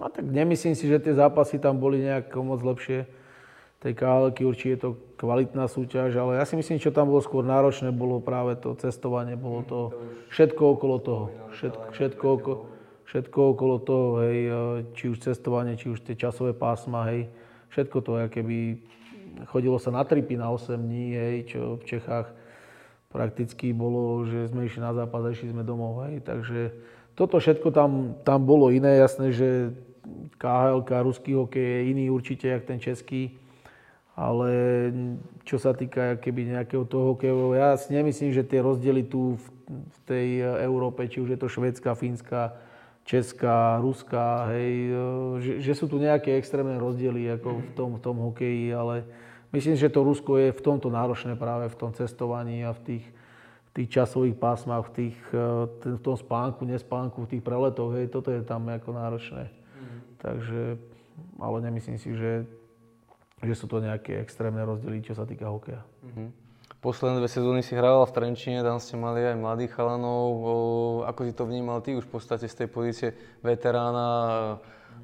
No tak nemyslím si, že tie zápasy tam boli nejak moc lepšie. Tej KHL určite je to kvalitná súťaž, ale ja si myslím, čo tam bolo skôr náročné, bolo práve to cestovanie, bolo to všetko okolo toho. Všetko, všetko, okolo, všetko okolo toho, hej, či už cestovanie, či už tie časové pásma, hej, všetko to, keby chodilo sa na tripy na 8 dní, hej, čo v Čechách prakticky bolo, že sme išli na zápas a išli sme domov. Hej. Takže toto všetko tam, tam bolo iné. Jasné, že KHL, ruský hokej je iný určite, jak ten český. Ale čo sa týka keby nejakého toho hokejového, ja si nemyslím, že tie rozdiely tu v, v tej Európe, či už je to švedská, fínska, česká, ruská, hej, že, že sú tu nejaké extrémne rozdiely ako v tom, v tom hokeji, ale Myslím, že to Rusko je v tomto náročné práve v tom cestovaní a v tých, v tých časových pásmach, v, tých, eh, v tom spánku, nespánku, v tých preletoch, hej, toto je tam ako náročné. Mm. Takže, ale nemyslím si, že, že sú to nejaké extrémne rozdiely, čo sa týka hokeja. Mm-hmm. Posledné dve sezóny si hrával v Trenčine, tam ste mali aj mladých chalanov. Ako si to vnímal ty už v podstate z tej pozície veterána?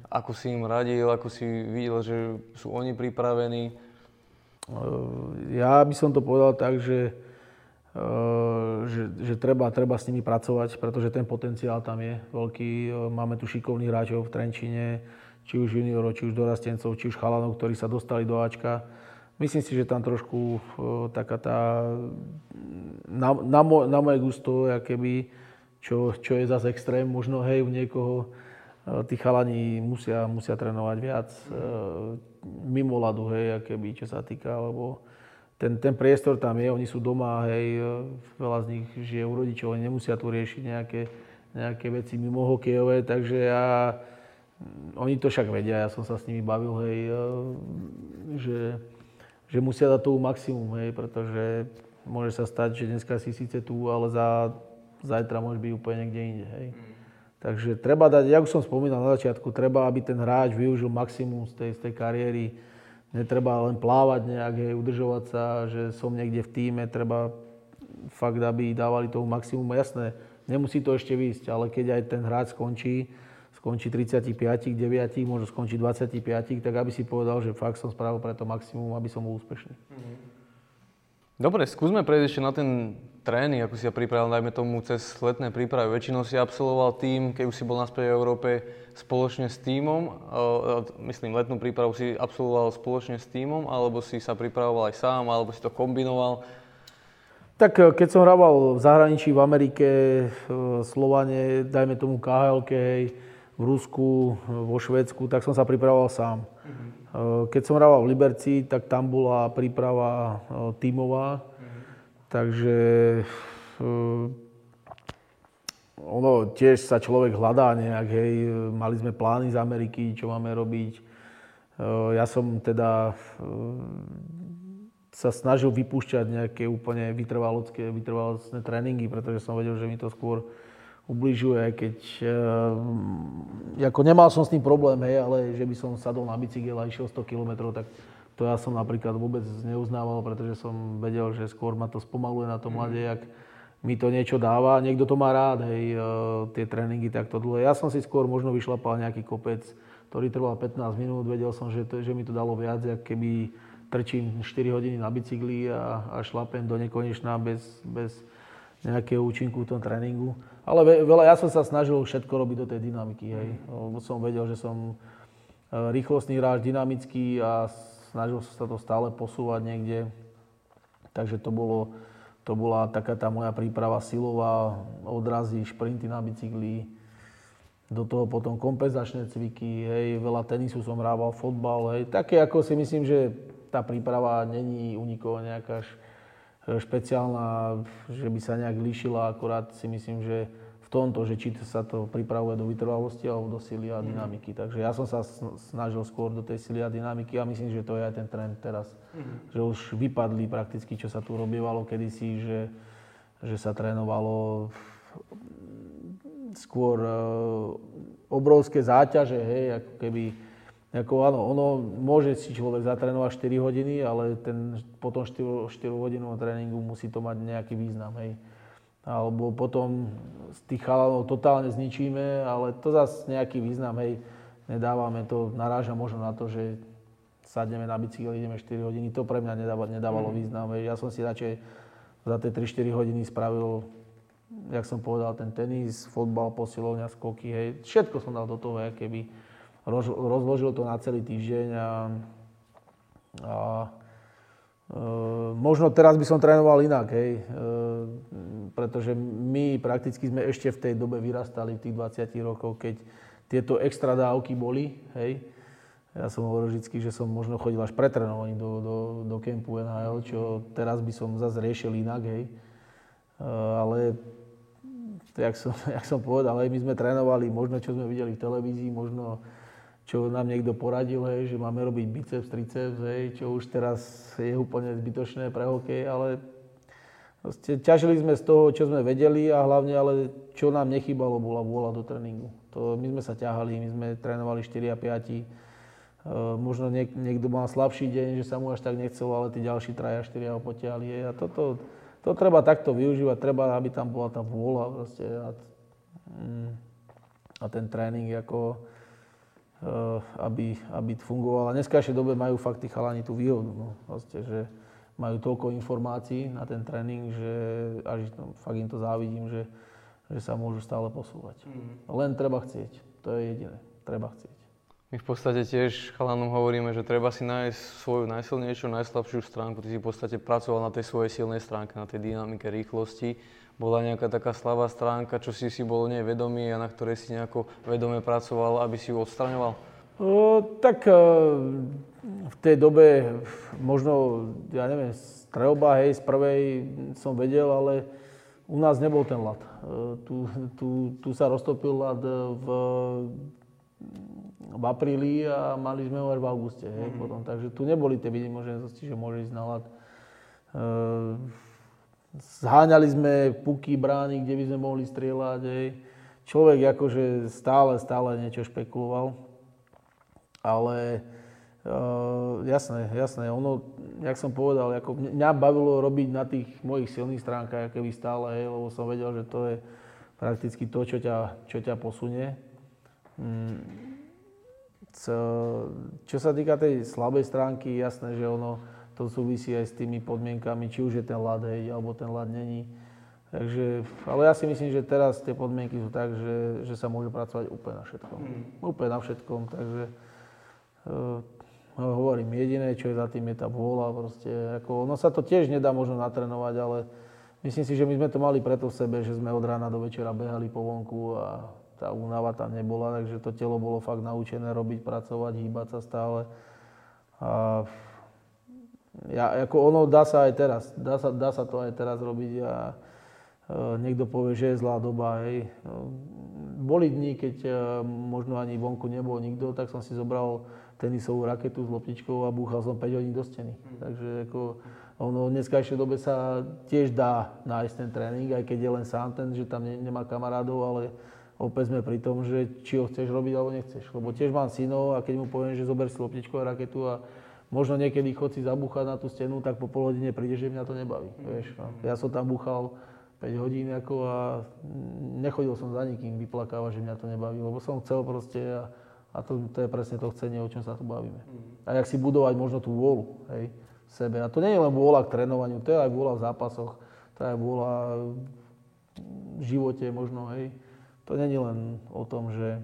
Ako si im radil, ako si videl, že sú oni pripravení? Ja by som to povedal tak, že, že, že treba, treba s nimi pracovať, pretože ten potenciál tam je veľký. Máme tu šikovných hráčov v Trenčine, či už juniorov, či už dorastencov, či už chalanov, ktorí sa dostali do Ačka. Myslím si, že tam trošku e, taká tá, na, na, mo, na moje gusto, keby, čo, čo je zase extrém, možno hej, u niekoho, tí chalani musia, musia trénovať viac mimo ľadu, hej, keby, čo sa týka, lebo ten, ten priestor tam je, oni sú doma, hej, veľa z nich žije u rodičov, oni nemusia tu riešiť nejaké, nejaké veci mimo hokejové, takže ja, oni to však vedia, ja som sa s nimi bavil, hej, že, že musia dať to maximum, hej, pretože môže sa stať, že dneska si síce tu, ale za, zajtra môže byť úplne niekde inde, hej. Mm. Takže treba dať, jak už som spomínal na začiatku, treba, aby ten hráč využil maximum z tej, z tej kariéry. Netreba len plávať nejak, hej, udržovať sa, že som niekde v týme, treba fakt, aby dávali tomu maximum. Jasné, nemusí to ešte výjsť, ale keď aj ten hráč skončí, skončí 35, 9, možno skončí 25, tak aby si povedal, že fakt som spravil pre to maximum, aby som bol úspešný. Dobre, skúsme prejsť ešte na ten tréning, ako si sa pripravil, dajme tomu, cez letné prípravy. Väčšinou si absolvoval tým, keď už si bol naspäť v Európe, spoločne s týmom, myslím, letnú prípravu si absolvoval spoločne s týmom, alebo si sa pripravoval aj sám, alebo si to kombinoval? Tak e, keď som hrával v zahraničí, v Amerike, v Slovane, dajme tomu KHL, v Rusku, vo Švedsku, tak som sa pripravoval sám. Mm-hmm. Keď som hrával v Liberci, tak tam bola príprava e, tímová, Takže uh, ono tiež sa človek hľadá nejak, hej, mali sme plány z Ameriky, čo máme robiť. Ja som teda sa snažil vypúšťať nejaké úplne vytrvalostné, vytrvalostné tréningy, pretože som vedel, že mi to skôr ubližuje, keď... Uh, ako nemal som s tým problém, hej, ale že by som sadol na bicykel a išiel 100 km, tak to ja som napríklad vôbec neuznával, pretože som vedel, že skôr ma to spomaluje na to mladé, mm. ak mi to niečo dáva. Niekto to má rád, hej, e, tie tréningy takto dlhé. Ja som si skôr možno vyšlapal nejaký kopec, ktorý trval 15 minút. Vedel som, že, to, že mi to dalo viac, ako keby trčím 4 hodiny na bicykli a, a šlapem do nekonečná bez, bez nejakého účinku v tom tréningu. Ale veľa, ja som sa snažil všetko robiť do tej dynamiky, hej. Lebo som vedel, že som e, rýchlostný hráč, dynamický a snažil som sa to stále posúvať niekde. Takže to, bolo, to bola taká tá moja príprava silová, odrazy, šprinty na bicykli. do toho potom kompenzačné cviky, hej, veľa tenisu som hrával, fotbal, hej. Také ako si myslím, že tá príprava není u nikoho nejaká špeciálna, že by sa nejak líšila, akorát si myslím, že v tomto, že či sa to pripravuje do vytrvalosti alebo do sily a dynamiky. Takže ja som sa snažil skôr do tej sily a dynamiky a myslím, že to je aj ten trend teraz. Mm-hmm. Že už vypadli prakticky, čo sa tu robievalo kedysi, že, že sa trénovalo skôr uh, obrovské záťaže, hej, ako keby, ako áno, ono môže si človek zatrénovať 4 hodiny, ale ten, potom 4, 4 hodinového tréningu musí to mať nejaký význam, hej. Alebo potom z tých chalanov totálne zničíme, ale to zase nejaký význam, hej, nedávame to, naráža možno na to, že sadneme na bicykel, ideme 4 hodiny, to pre mňa nedávalo, nedávalo mm. význam, hej. Ja som si radšej za tie 3-4 hodiny spravil jak som povedal, ten tenis, fotbal, posilovňa, skoky, hej, všetko som dal do toho, keby roz, rozložil to na celý týždeň a, a e, možno teraz by som trénoval inak, hej, e, pretože my prakticky sme ešte v tej dobe vyrastali, v tých 20 rokov, keď tieto extra dávky boli, hej, ja som hovoril vždy, že som možno chodil až pretrenovaný do, do, do kempu NHL, čo teraz by som zase riešil inak, hej. E, ale jak som, <laughs> jak som povedal, hej, my sme trénovali možno, čo sme videli v televízii, možno čo nám niekto poradil, hej, že máme robiť biceps, triceps, hej, čo už teraz je úplne zbytočné pre hokej, ale proste, ťažili sme z toho, čo sme vedeli a hlavne, ale čo nám nechybalo, bola vôľa do tréningu. To, my sme sa ťahali, my sme trénovali 4 a 5. Uh, možno niek- niekto mal slabší deň, že sa mu až tak nechcelo, ale tí ďalší traja, 4 ho potiahli. Hej. A toto, to treba takto využívať, treba, aby tam bola tá vôľa proste a, mm, a ten tréning ako, aby, aby fungoval. A dneskajšej dobe majú fakt tí chalani tú výhodu, no, proste, že majú toľko informácií na ten tréning, že až no, fakt im to závidím, že, že sa môžu stále posúvať. Mm. Len treba chcieť, to je jediné, treba chcieť. My v podstate tiež chalanom hovoríme, že treba si nájsť svoju najsilnejšiu, najslabšiu stránku. Ty si v podstate pracoval na tej svojej silnej stránke, na tej dynamike, rýchlosti. Bola nejaká taká slabá stránka, čo si si bol nevedomý a na ktorej si nejako vedome pracoval, aby si ju odstraňoval? O, tak o, v tej dobe možno, ja neviem, strelba, hej, z prvej som vedel, ale u nás nebol ten lat. Tu, tu, tu sa roztopil lat v v apríli a mali sme ho až v auguste. Hej, mm-hmm. potom. Takže tu neboli tie výnimožnosti, že môže ísť na lat. E, zháňali sme puky, brány, kde by sme mohli strieľať. Hej. Človek akože stále, stále niečo špekuloval. Ale e, jasné, jasné. Ono, jak som povedal, ako mňa bavilo robiť na tých mojich silných stránkach, keby stále, hej, lebo som vedel, že to je prakticky to, čo ťa, čo ťa posunie. Mm čo sa týka tej slabej stránky, jasné, že ono to súvisí aj s tými podmienkami, či už je ten ľad, hej, alebo ten ľad není. Takže, ale ja si myslím, že teraz tie podmienky sú tak, že, že sa môže pracovať úplne na všetkom. Mm. Úplne na všetkom, takže uh, hovorím, jediné, čo je za tým, je tá vôľa. Proste, ako, ono sa to tiež nedá možno natrenovať, ale myslím si, že my sme to mali preto v sebe, že sme od rána do večera behali po vonku a tá únava tam nebola, takže to telo bolo fakt naučené robiť, pracovať, hýbať sa stále. A ja, ako ono dá sa aj teraz, dá sa, dá sa to aj teraz robiť a e, niekto povie, že je zlá doba. Hej. No, boli dni, keď e, možno ani vonku nebol nikto, tak som si zobral tenisovú raketu s loptičkou a búchal som 5 hodín do steny. Mm. Takže ako, ono v dneskajšej dobe sa tiež dá nájsť ten tréning, aj keď je len sám ten, že tam ne, nemá kamarádov, ale opäť sme pri tom, že či ho chceš robiť alebo nechceš. Lebo tiež mám synov a keď mu poviem, že zober si loptičku a raketu a možno niekedy chod si zabúchať na tú stenu, tak po pol hodine príde, že mňa to nebaví. Mm. Vieš, no. Ja som tam búchal 5 hodín ako a nechodil som za nikým vyplakávať, že mňa to nebaví, lebo som chcel proste a, a to, to je presne to chcenie, o čom sa tu bavíme. Mm. A jak si budovať možno tú vôľu, hej, v sebe. A to nie je len vôľa k trénovaniu, to je aj vôľa v zápasoch, to je aj vôľa v živote možno, hej to není len o tom, že,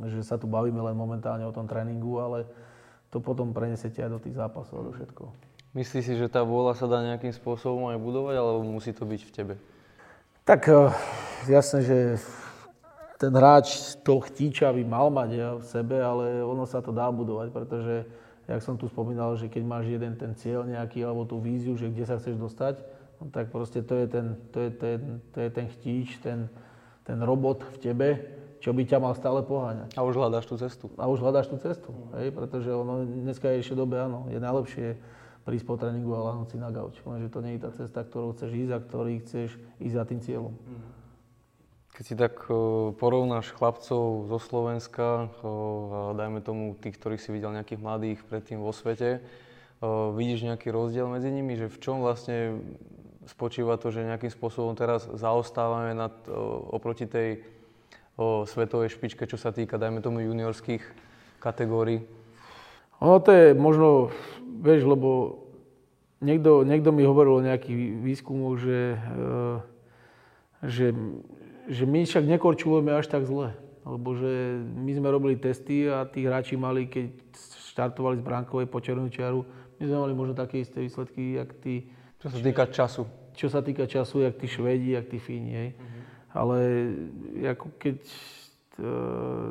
že sa tu bavíme len momentálne o tom tréningu, ale to potom prenesete aj do tých zápasov a do všetko. Myslíš si, že tá vôľa sa dá nejakým spôsobom aj budovať, alebo musí to byť v tebe? Tak eh, jasné, že ten hráč to chtíča by mal mať ja, v sebe, ale ono sa to dá budovať, pretože, jak som tu spomínal, že keď máš jeden ten cieľ nejaký, alebo tú víziu, že kde sa chceš dostať, no tak proste to je ten, to je ten, to je ten chtíč, ten, ten robot v tebe, čo by ťa mal stále poháňať. A už hľadáš tú cestu. A už hľadáš tú cestu, hej, pretože ono dneska je ešte dobe, áno, je najlepšie prísť po tréningu a lahnúť si na gauč. Lenže to nie je tá cesta, ktorou chceš ísť a ktorý chceš ísť za tým cieľom. Keď si tak porovnáš chlapcov zo Slovenska, a dajme tomu tých, ktorých si videl nejakých mladých predtým vo svete, vidíš nejaký rozdiel medzi nimi, že v čom vlastne spočíva to, že nejakým spôsobom teraz zaostávame nad, oproti tej o svetovej špičke, čo sa týka, dajme tomu, juniorských kategórií? Ono to je možno, vieš, lebo niekto, niekto mi hovoril o nejakých výskumoch, že, e, že, že my však nekorčulujeme až tak zle. Lebo že my sme robili testy a tí hráči mali, keď štartovali z bránkovej po červenú čiaru, my sme mali možno také isté výsledky, jak tí... Čo sa týka času. Čo sa týka času, jak tí Švedi, jak tí Fíni, hej. Uh-huh. Ale ako keď e,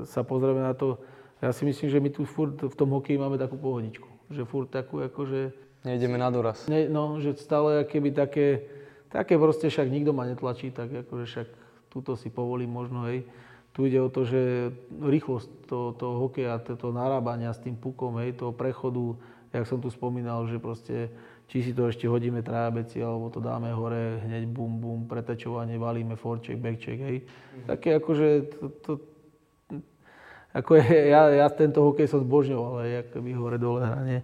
sa pozrieme na to, ja si myslím, že my tu furt v tom hokeji máme takú pohodičku. Že furt takú akože... Nejdeme na doraz. Ne, no, že stále keby také, také proste však nikto ma netlačí, tak akože však túto si povolím možno, hej. Tu ide o to, že rýchlosť toho, toho hokeja, toho narábania s tým pukom, hej, toho prechodu, jak som tu spomínal, že proste či si to ešte hodíme trábeci, alebo to dáme hore, hneď bum, bum, pretečovanie, valíme forček, backcheck, hej. Mm-hmm. Také akože, to, to, ako je, ja, ja tento hokej som zbožňoval, hej, by hore dole hranie.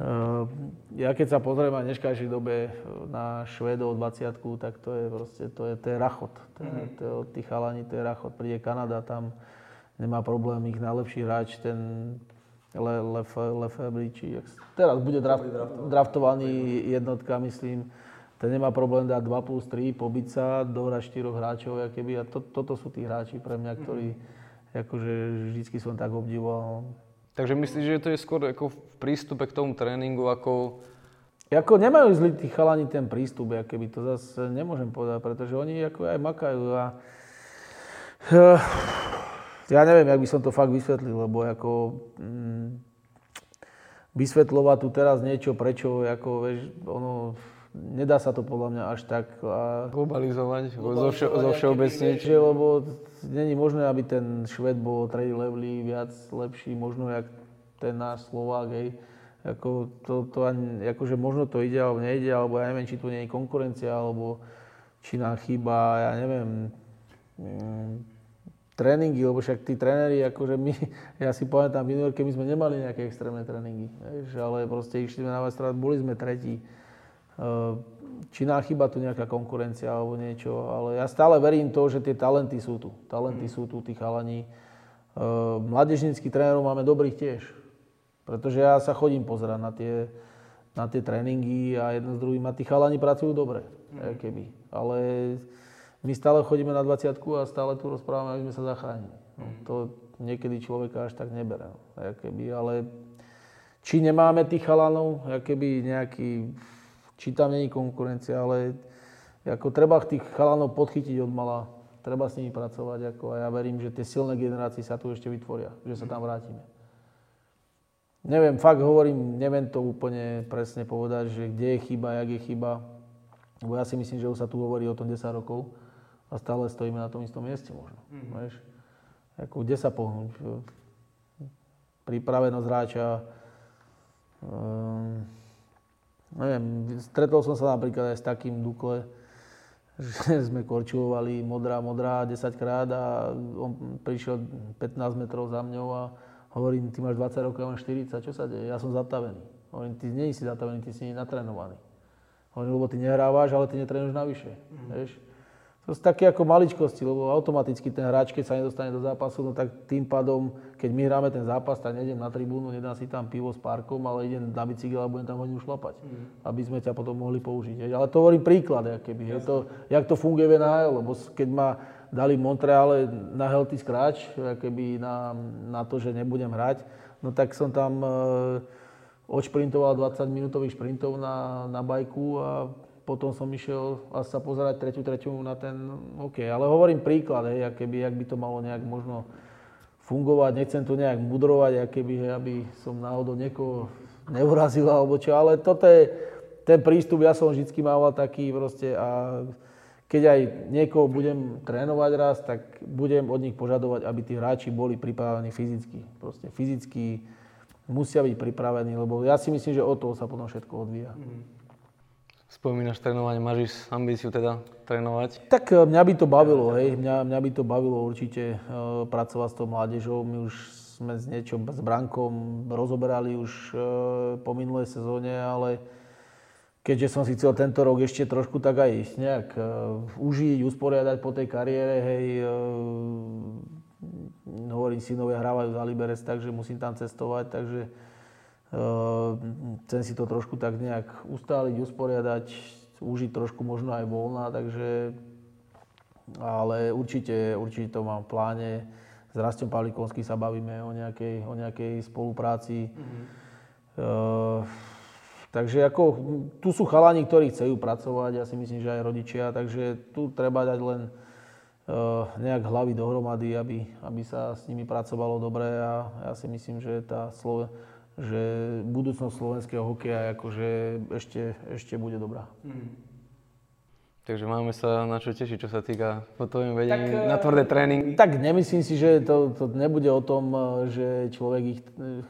Uh, ja keď sa pozriem aj v dneškajšej dobe na Švedov 20 tak to je proste, to je, to je rachot. To je, to je od tých chalani, to je rachot. Príde Kanada, tam nemá problém, ich najlepší hráč, ten Le, Lefe, Lefebvre, či teraz bude draft, draftovaný jednotka, myslím. Ten nemá problém dať 2 plus 3, pobiť sa, dohrať 4 hráčov, keby. A to, toto sú tí hráči pre mňa, ktorí mm-hmm. akože vždycky som tak obdivoval. Takže myslíš, že to je skôr ako v prístupe k tomu tréningu, ako... Ako nemajú zlý tí chalani ten prístup, keby to zase nemôžem povedať, pretože oni ako aj makajú a... Ja neviem, jak by som to fakt vysvetlil, lebo ako mm, vysvetľovať tu teraz niečo, prečo, ako, vieš, ono, nedá sa to podľa mňa až tak... A, globalizovať, globalizovať zo, zo všeobecniť. Lebo není možné, aby ten Šved bol trade levely viac lepší, možno jak ten náš Slovák, hej. Ako, to, to ani, akože možno to ide alebo nejde, alebo ja neviem, či tu nie je konkurencia, alebo či nám chýba, ja neviem, mm, tréningy, lebo však tí tréneri, akože my, <laughs> ja si pamätám v juniorke, my sme nemali nejaké extrémne tréningy, vieš, ale proste išli sme na Vestrat, boli sme tretí. Eh, či nám chýba tu nejaká konkurencia alebo niečo, ale ja stále verím to, že tie talenty sú tu. Talenty mm. sú tu, tí chalani. Eh, mladežnických trénerov máme dobrých tiež, pretože ja sa chodím pozerať na tie, na tie tréningy a jedno s druhým a tí chalani pracujú dobre, mm. keby. Ale my stále chodíme na 20 a stále tu rozprávame, aby sme sa zachránili. No, mhm. to niekedy človeka až tak nebere. Keby, ale či nemáme tých chalanov, keby nejaký, či tam není konkurencia, ale ako treba tých chalanov podchytiť od mala, treba s nimi pracovať ako, a ja verím, že tie silné generácie sa tu ešte vytvoria, že sa tam vrátime. Neviem, fakt hovorím, neviem to úplne presne povedať, že kde je chyba, jak je chyba, lebo ja si myslím, že už sa tu hovorí o tom 10 rokov a stále stojíme na tom istom mieste možno. Mm. Vieš? Ako, kde sa pohnúť? Pripravenosť hráča. Um, neviem, stretol som sa napríklad aj s takým Dukle, <laughs> že sme korčulovali modrá, modrá 10 krát a on prišiel 15 metrov za mňou a hovorím, ty máš 20 rokov, ja mám 40, čo sa deje? Ja som zatavený. Hovorím, ty nie si zatavený, ty si natrenovaný. Hovorím, lebo ty nehrávaš, ale ty netrenuješ navyše. Mm. Vieš? To sú také ako maličkosti, lebo automaticky ten hráč, keď sa nedostane do zápasu, no tak tým pádom, keď my hráme ten zápas, tak nejdem na tribúnu, nedám si tam pivo s parkom, ale idem na bicykel a budem tam hodinu šlapať, mm. aby sme ťa potom mohli použiť. Ale to hovorím príklad, jak keby, je to, jak to funguje v NHL, lebo keď ma dali v Montreale na healthy scratch, keby na, na to, že nebudem hrať, no tak som tam e, odšprintoval 20 minútových šprintov na, na bajku a potom som išiel sa pozerať tretiu, tretiu na ten OK. Ale hovorím príklad, hej, keby, ak by to malo nejak možno fungovať, nechcem to nejak mudrovať, keby, hej, aby som náhodou niekoho neurazil alebo čo, ale toto je ten prístup, ja som vždy mával taký proste a keď aj niekoho budem trénovať raz, tak budem od nich požadovať, aby tí hráči boli pripravení fyzicky. Proste fyzicky musia byť pripravení, lebo ja si myslím, že od toho sa potom všetko odvíja. Spomínaš trénovanie, máš ambíciu teda trénovať? Tak e, mňa by to bavilo, hej, mňa, mňa by to bavilo určite uh, pracovať s tou mládežou. My už sme z niečo s Brankom rozoberali už uh, po minulej sezóne, ale keďže som si chcel tento rok ešte trošku tak aj nejak uh, užiť, usporiadať po tej kariére, hej, uh, hovorím, synovia hrávajú za Liberec, takže musím tam cestovať, takže chcem si to trošku tak nejak ustáliť, usporiadať, užiť trošku možno aj voľná, takže ale určite, určite to mám v pláne. S Rastom Pavlikovským sa bavíme o nejakej, o nejakej spolupráci. Mm-hmm. Uh, Takže ako, tu sú chalani, ktorí chcú pracovať, ja si myslím, že aj rodičia, takže tu treba dať len uh, nejak hlavy dohromady, aby, aby sa s nimi pracovalo dobre a ja si myslím, že tá Sloven- že budúcnosť slovenského hokeja akože ešte, ešte bude dobrá. Hmm. Takže máme sa na čo tešiť, čo sa týka po tvojom vedení tak, na tvrdé tréningy. Tak nemyslím si, že to, to nebude o tom, eh, že človek ich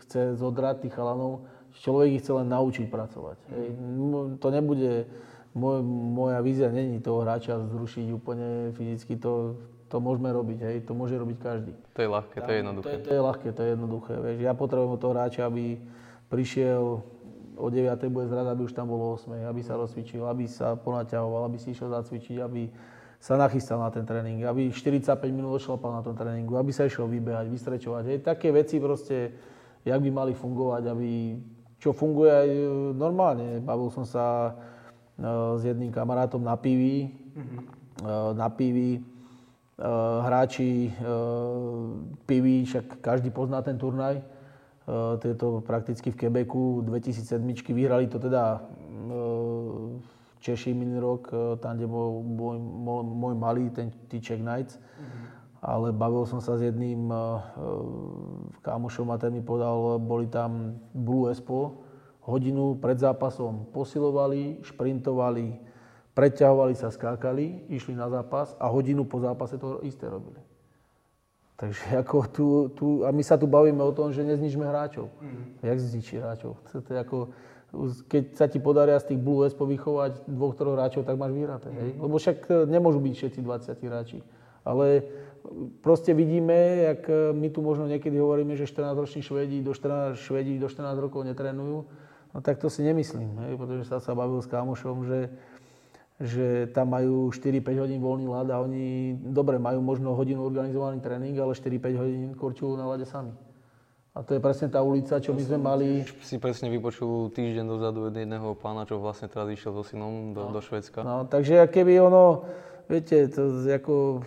chce zodrať, tých chalanov, človek ich chce len naučiť pracovať. Hej. To nebude, môj, moja vízia není toho hráča zrušiť úplne fyzicky, to, to môžeme robiť, hej, to môže robiť každý. To je ľahké, to je jednoduché. To je, to je ľahké, to je jednoduché, vieš. Ja potrebujem toho hráča, aby prišiel o 9. bude zrať, aby už tam bolo 8. aby sa rozcvičil, aby sa ponaťahoval, aby si išiel zacvičiť, aby sa nachystal na ten tréning, aby 45 minút odšlapal na tom tréningu, aby sa išiel vybehať, vystrečovať. Hej. Také veci proste, jak by mali fungovať, aby čo funguje aj e, normálne. Bavil som sa e, s jedným kamarátom na pivi, mm-hmm. na pivi, hráči piví, však každý pozná ten turnaj. Tieto prakticky v Quebecu 2007 vyhrali to teda Češi minulý rok, tam, kde bol môj, môj, malý, ten T-Check Knights. Mm-hmm ale bavil som sa s jedným kámošom a ten mi povedal, boli tam Blue Espo, hodinu pred zápasom posilovali, šprintovali, preťahovali sa, skákali, išli na zápas a hodinu po zápase to isté robili. Takže <laughs> ako tu, tu, a my sa tu bavíme o tom, že nezničme hráčov. Mm. Jak zničí hráčov? To je ako, keď sa ti podaria z tých Blue Espo vychovať dvoch, troch hráčov, tak máš vyhraté. Mm. Hej? Lebo však nemôžu byť všetci 20 hráči. Ale proste vidíme, jak e, my tu možno niekedy hovoríme, že 14-roční Švedi do 14, Švedi do 14 rokov netrénujú. No tak to si nemyslím, hej, pretože sa sa bavil s kámošom, že, že tam majú 4-5 hodín voľný ľad a oni, dobre, majú možno hodinu organizovaný tréning, ale 4-5 hodín korčujú na ľade sami. A to je presne tá ulica, čo my sme mali... Si presne vypočul týždeň dozadu od jedného pána, čo vlastne teraz išiel so synom do, no. do Švedska. No, takže keby ono, viete, to ako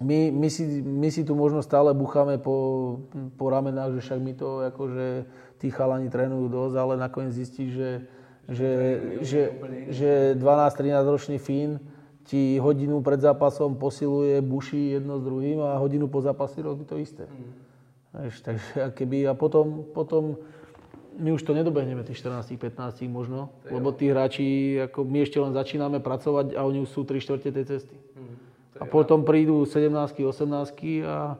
my, my, si, my si tu možno stále bucháme po, po ramenách, že však my to akože tí chalani trénujú dosť, ale nakoniec zistí, že, že, že, že 12-13 ročný Fín ti hodinu pred zápasom posiluje, buší jedno s druhým a hodinu po zápase robí to isté. Mm. Veš, takže keby, a potom, potom my už to nedobehneme, tých 14-15 možno, lebo tí hráči, ako my ešte len začíname pracovať a oni už sú 3 čtvrte tej cesty. Mm. A potom prídu 17 18 a,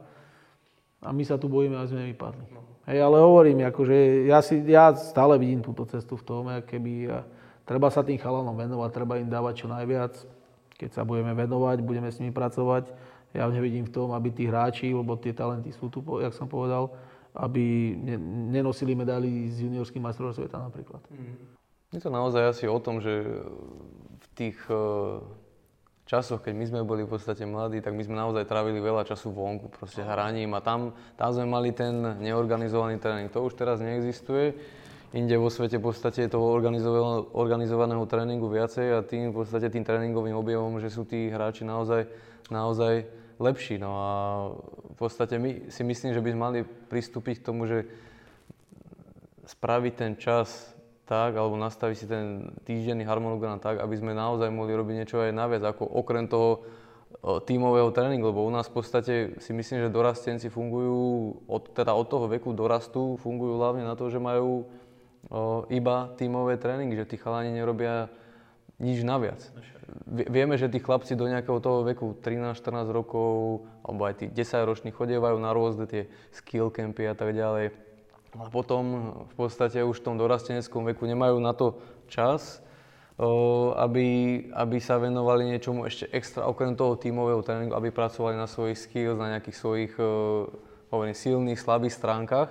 a my sa tu bojíme, aby sme vypadli. No. Hej, ale hovorím, akože ja, si, ja stále vidím túto cestu v tom, keby a treba sa tým chalanom venovať, treba im dávať čo najviac. Keď sa budeme venovať, budeme s nimi pracovať. Ja nevidím v tom, aby tí hráči, lebo tie talenty sú tu, jak som povedal, aby nenosili medaily z juniorských majstrov sveta napríklad. Je to naozaj asi o tom, že v tých časoch, keď my sme boli v podstate mladí, tak my sme naozaj trávili veľa času vonku, proste hraním a tam, tam sme mali ten neorganizovaný tréning. To už teraz neexistuje. Inde vo svete v podstate je toho organizovaného, organizovaného tréningu viacej a tým v podstate tým tréningovým objevom, že sú tí hráči naozaj, naozaj lepší. No a v podstate my si myslím, že by sme mali pristúpiť k tomu, že spraviť ten čas tak, alebo nastaviť si ten týždenný harmonogram tak, aby sme naozaj mohli robiť niečo aj naviac, ako okrem toho tímového tréningu, lebo u nás v podstate si myslím, že dorastenci fungujú, od, teda od toho veku dorastu, fungujú hlavne na to, že majú o, iba tímové tréningy, že tí chalani nerobia nič naviac. Vieme, že tí chlapci do nejakého toho veku 13-14 rokov, alebo aj tí 10-roční chodievajú na rôzne tie skill campy a tak ďalej. A potom v podstate už v tom dorasteneckom veku nemajú na to čas, aby, aby sa venovali niečomu ešte extra, okrem toho tímového tréningu, aby pracovali na svojich skills, na nejakých svojich hovorím, silných, slabých stránkach.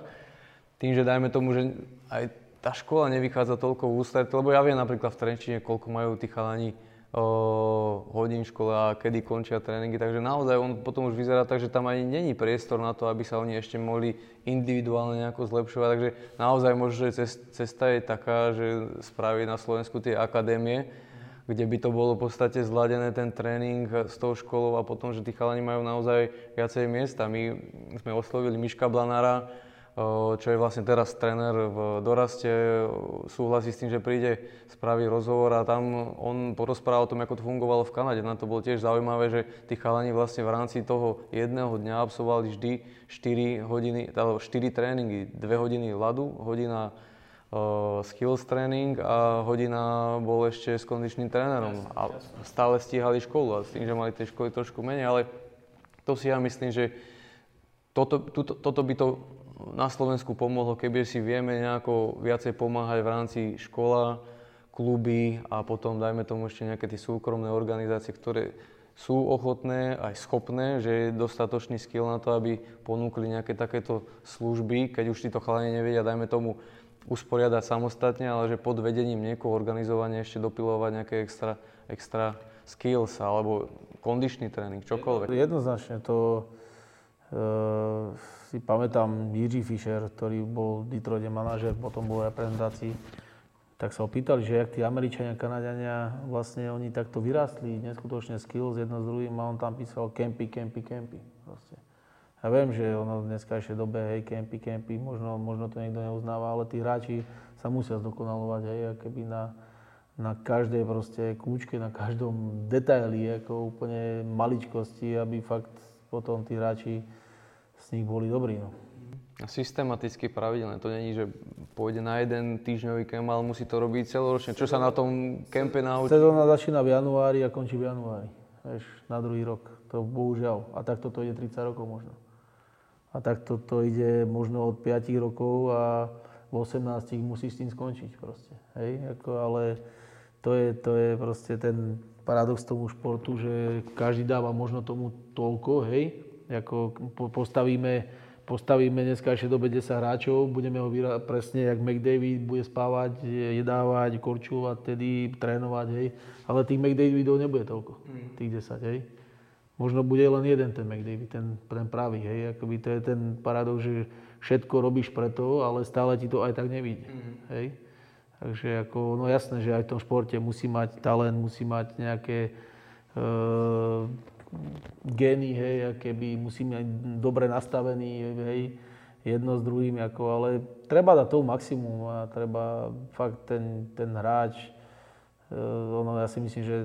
Tým, že dajme tomu, že aj tá škola nevychádza toľko v ústretí, lebo ja viem napríklad v Trenčine, koľko majú tí chalani hodín škole a kedy končia tréningy. Takže naozaj on potom už vyzerá tak, že tam ani není priestor na to, aby sa oni ešte mohli individuálne nejako zlepšovať. Takže naozaj možno, že cesta je taká, že spraviť na Slovensku tie akadémie, kde by to bolo v podstate zladené ten tréning s tou školou a potom, že tí chalani majú naozaj viacej miesta. My sme oslovili Miška Blanára, čo je vlastne teraz tréner v doraste, súhlasí s tým, že príde spraviť rozhovor a tam on porozpráva o tom, ako to fungovalo v Kanade. Na to bolo tiež zaujímavé, že tí chalani vlastne v rámci toho jedného dňa absolvovali vždy 4 hodiny, teda 4 tréningy, 2 hodiny ľadu, hodina uh, skills tréning a hodina bol ešte s kondičným trénerom. A stále stíhali školu a s tým, že mali tie školy trošku menej, ale to si ja myslím, že toto, tuto, toto by to na Slovensku pomohlo, keby si vieme nejako viacej pomáhať v rámci škola, kluby a potom dajme tomu ešte nejaké tie súkromné organizácie, ktoré sú ochotné, aj schopné, že je dostatočný skill na to, aby ponúkli nejaké takéto služby, keď už títo chalani nevedia, dajme tomu, usporiadať samostatne, ale že pod vedením niekoho organizovane ešte dopilovať nejaké extra, extra skills alebo kondičný tréning, čokoľvek. Jednoznačne to e, si pamätám Jiří Fischer, ktorý bol v Detroite manažer, potom bol aj prezentácii, tak sa opýtali, že jak tí Američania, Kanadiania, vlastne oni takto vyrástli, neskutočne skills jedno s druhým a on tam písal campy, campy, campy. Proste. Ja viem, že ono v dneskajšej dobe, hej, campy, campy, možno, možno to niekto neuznáva, ale tí hráči sa musia zdokonalovať, hej, keby na, na každej proste kľúčke, na každom detaili, ako úplne maličkosti, aby fakt potom tí hráči z nich boli dobrí. No. Systematicky, pravidelne. To není, že pôjde na jeden týždňový kemp, ale musí to robiť celoročne. Čo sa na tom kempe naučí? Sezóna začína v januári a končí v januári. Vieš, na druhý rok. To bohužiaľ. A takto to ide 30 rokov možno. A takto to ide možno od 5 rokov a v 18 musí s tým skončiť proste. Hej, ako, ale to je, to je proste ten paradox tomu športu, že každý dáva možno tomu toľko, hej, ako postavíme, postavíme dneska ešte dobe 10 hráčov, budeme ho vyra- presne, jak McDavid bude spávať, jedávať, korčulovať, tedy trénovať, hej. Ale tých McDavidov nebude toľko, mm. tých 10, hej. Možno bude len jeden ten McDavid, ten, ten pravý, hej. Akoby to je ten paradox, že všetko robíš preto, ale stále ti to aj tak nevíde, mm. hej. Takže ako, no jasné, že aj v tom športe musí mať talent, musí mať nejaké e, gény, hej, keby musíme byť dobre nastavení, hej, jedno s druhým, ako, ale treba dať toho maximum a treba fakt ten, ten hráč, e, ono, ja si myslím, že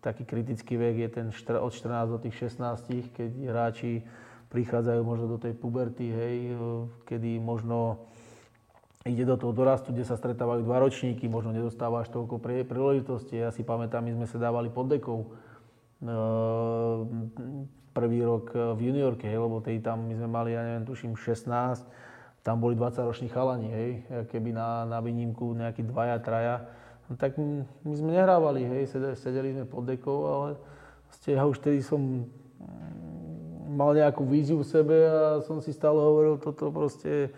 taký kritický vek je ten od 14 do tých 16, keď hráči prichádzajú možno do tej puberty, hej, e, kedy možno ide do toho dorastu, kde sa stretávajú dva ročníky, možno nedostávaš toľko príležitosti. Ja si pamätám, my sme sa dávali pod dekou, prvý rok eh, v juniorke, hej, lebo tej tam my sme mali, ja neviem, tuším 16, tam boli 20-roční chalani, hej, keby na, na výnimku nejakí dvaja, traja, no, tak my sme nehrávali, hej, sedeli, sedeli sme pod dekou, ale vlastne ja už tedy som mm, mal nejakú víziu v sebe a som si stále hovoril, toto proste,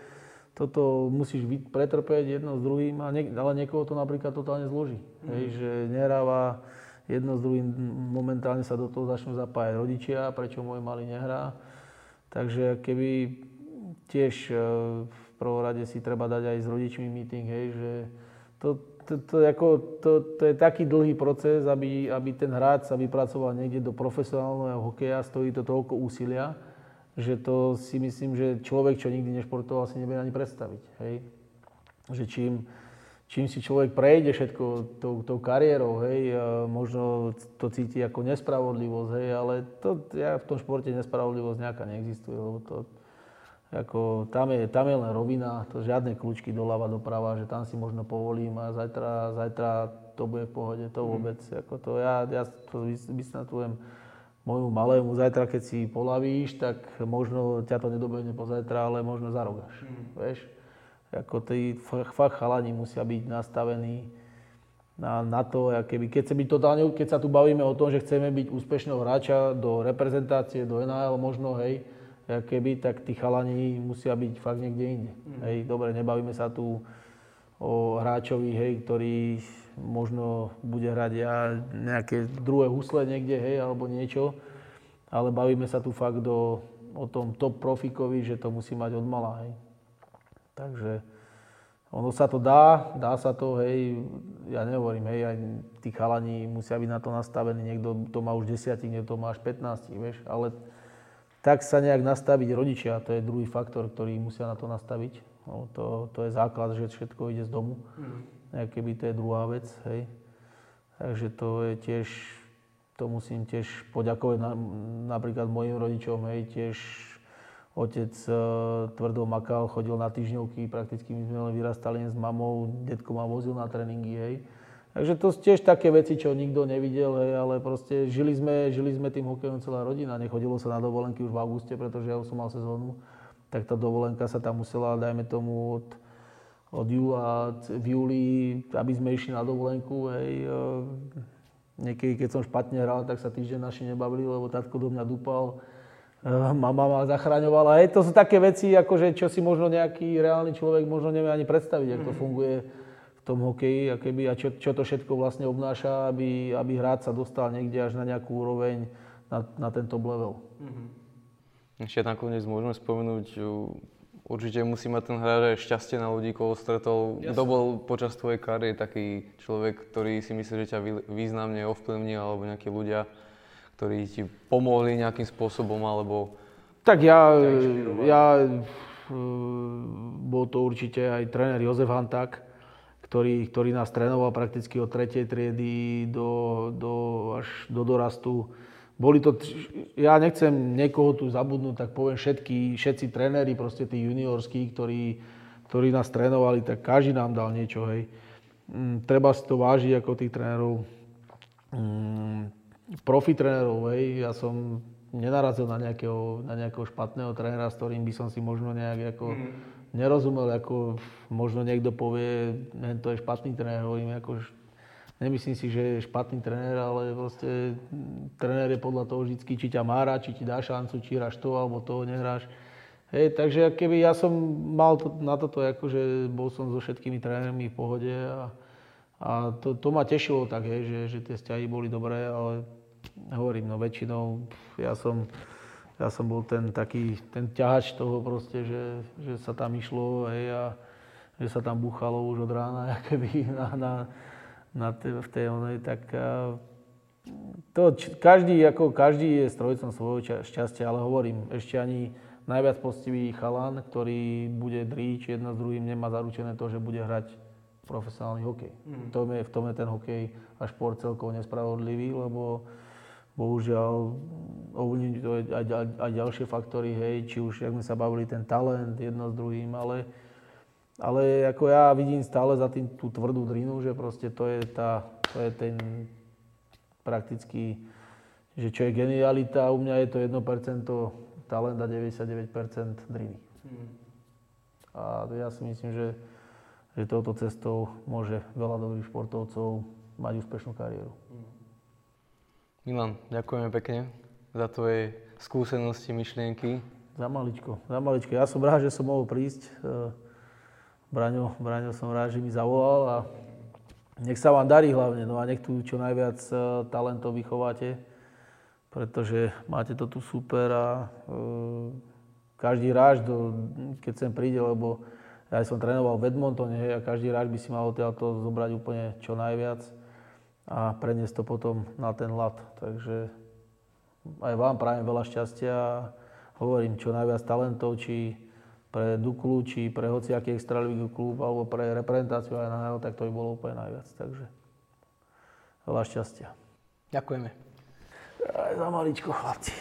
toto musíš pretrpeť jedno s druhým, a nie, ale niekoho to napríklad totálne zloží, mm. hej, že nehráva, jedno s druhým momentálne sa do toho začnú zapájať rodičia, prečo môj malý nehrá. Takže keby tiež e, v prvom rade si treba dať aj s rodičmi meeting, hej, že to, to, to, ako, to, to je taký dlhý proces, aby, aby ten hráč sa vypracoval niekde do profesionálneho hokeja, stojí to toľko úsilia, že to si myslím, že človek, čo nikdy nešportoval, si nevie ani predstaviť. Hej? Že čím, čím si človek prejde všetko tou, tou kariérou, hej, možno to cíti ako nespravodlivosť, hej, ale to, ja v tom športe nespravodlivosť nejaká neexistuje, lebo to, ako, tam, je, tam je len rovina, to žiadne kľúčky doľava, doprava, že tam si možno povolím a zajtra, zajtra to bude v pohode, to mhm. vôbec. Mm. Ako to, ja, ja to vysnatujem môjmu malému, zajtra keď si polavíš, tak možno ťa to nedobehne pozajtra, ale možno za rok až. Mm. Vieš? Ako tí fakt chalani musia byť nastavení na, na to, keby, keď, sa byť totálne, keď sa tu bavíme o tom, že chceme byť úspešného hráča do reprezentácie, do NHL možno, hej, keby, tak tí chalani musia byť fakt niekde inde. Mm. Hej, dobre, nebavíme sa tu o hráčovi, hej, ktorý možno bude hrať ja nejaké druhé husle niekde, hej, alebo niečo, ale bavíme sa tu fakt do, o tom top profikovi, že to musí mať od mala, hej. Takže ono sa to dá, dá sa to, hej, ja nehovorím, hej, aj tí chalani musia byť na to nastavení, niekto to má už 10, niekto to má až 15, vieš, ale tak sa nejak nastaviť rodičia, to je druhý faktor, ktorý musia na to nastaviť. No, to, to je základ, že všetko ide z domu. Mm. Keby to je druhá vec, hej. Takže to je tiež, to musím tiež poďakovať na, napríklad mojim rodičom, hej, tiež otec e, tvrdo makal, chodil na týždňovky, prakticky my sme len vyrastali s mamou, detko ma vozil na tréningy, hej. Takže to tiež také veci, čo nikto nevidel, hej, ale proste žili sme, žili sme tým hokejom celá rodina. Nechodilo sa na dovolenky už v auguste, pretože ja už som mal sezónu. Tak tá dovolenka sa tam musela, dajme tomu, od, od júla, v júli, aby sme išli na dovolenku. Hej. E, niekedy, keď som špatne hral, tak sa týždeň naši nebavili, lebo tatko do mňa dupal. E, mama ma zachraňovala. Hej, to sú také veci, akože, čo si možno nejaký reálny človek možno nevie ani predstaviť, ako to funguje tom hokeji a, keby, a čo, čo to všetko vlastne obnáša, aby, aby hráč sa dostal niekde až na nejakú úroveň, na, na tento level. Mm-hmm. Ešte nakoniec môžeme spomenúť, určite musí mať ten hráč aj šťastie na ľudí, koho stretol. Kto bol počas tvojej kariéry taký človek, ktorý si myslí, že ťa významne ovplyvnil, alebo nejakí ľudia, ktorí ti pomohli nejakým spôsobom, alebo... Tak ja, ja, bol to určite aj tréner Jozef Hanták, ktorý, ktorý nás trénoval prakticky od tretej triedy do, do, až do dorastu. Boli to, ja nechcem niekoho tu zabudnúť, tak poviem všetky, všetci tréneri, proste tí juniorskí, ktorí, ktorí nás trénovali, tak každý nám dal niečo, hej. Mm, treba si to vážiť ako tých trénerov. Profi trénerov, hej, ja som nenarazil na nejakého, na nejakého špatného trénera, s ktorým by som si možno nejak ako mm nerozumel, ako možno niekto povie, že to je špatný tréner, hovorím, ako, nemyslím si, že je špatný tréner, ale proste tréner je podľa toho vždy, či ťa má rád, či ti dá šancu, či hráš to, alebo to nehráš. Hej, takže keby ja som mal to, na toto, akože bol som so všetkými trénermi v pohode a, a to, to ma tešilo tak, hej, že, že tie vzťahy boli dobré, ale hovorím, no väčšinou ja som ja som bol ten taký, ten ťahač toho proste, že, že sa tam išlo hej, a že sa tam buchalo už od rána, <laughs> keby na, na, na te, v tej onej, tak a, to, každý, ako každý je strojcom svojho šťastia, ale hovorím, ešte ani najviac postivý chalan, ktorý bude dríč jedna s druhým, nemá zaručené to, že bude hrať profesionálny hokej. Mm. V, tom je, v tom je ten hokej a šport celkovo nespravodlivý, lebo bohužiaľ ovlivniť to aj, aj, aj ďalšie faktory, hej, či už, jak sme sa bavili, ten talent jedno s druhým, ale, ale ako ja vidím stále za tým tú tvrdú drinu, že proste to je, tá, to je ten prakticky, že čo je genialita, u mňa je to 1% talent a 99% driny. Hmm. A ja si myslím, že, že touto cestou môže veľa dobrých športovcov mať úspešnú kariéru. Hmm. Milan, ďakujeme pekne za tvoje skúsenosti, myšlienky. Za maličko, za maličko. Ja som rád, že som mohol prísť. E, Braňo, Braňo som rád, že mi zavolal a nech sa vám darí hlavne, no a nech tu čo najviac e, talentov vychováte, pretože máte to tu super a e, každý do, keď sem príde, lebo ja som trénoval v Edmontone a každý ráž by si mal odtiaľto zobrať úplne čo najviac a preniesť to potom na ten lat. Takže aj vám prajem veľa šťastia a hovorím čo najviac talentov, či pre Duklu, či pre hociaký extraligový klub, alebo pre reprezentáciu aj NHL, tak to by bolo úplne najviac. Takže veľa šťastia. Ďakujeme. Aj za maličko, chlapci.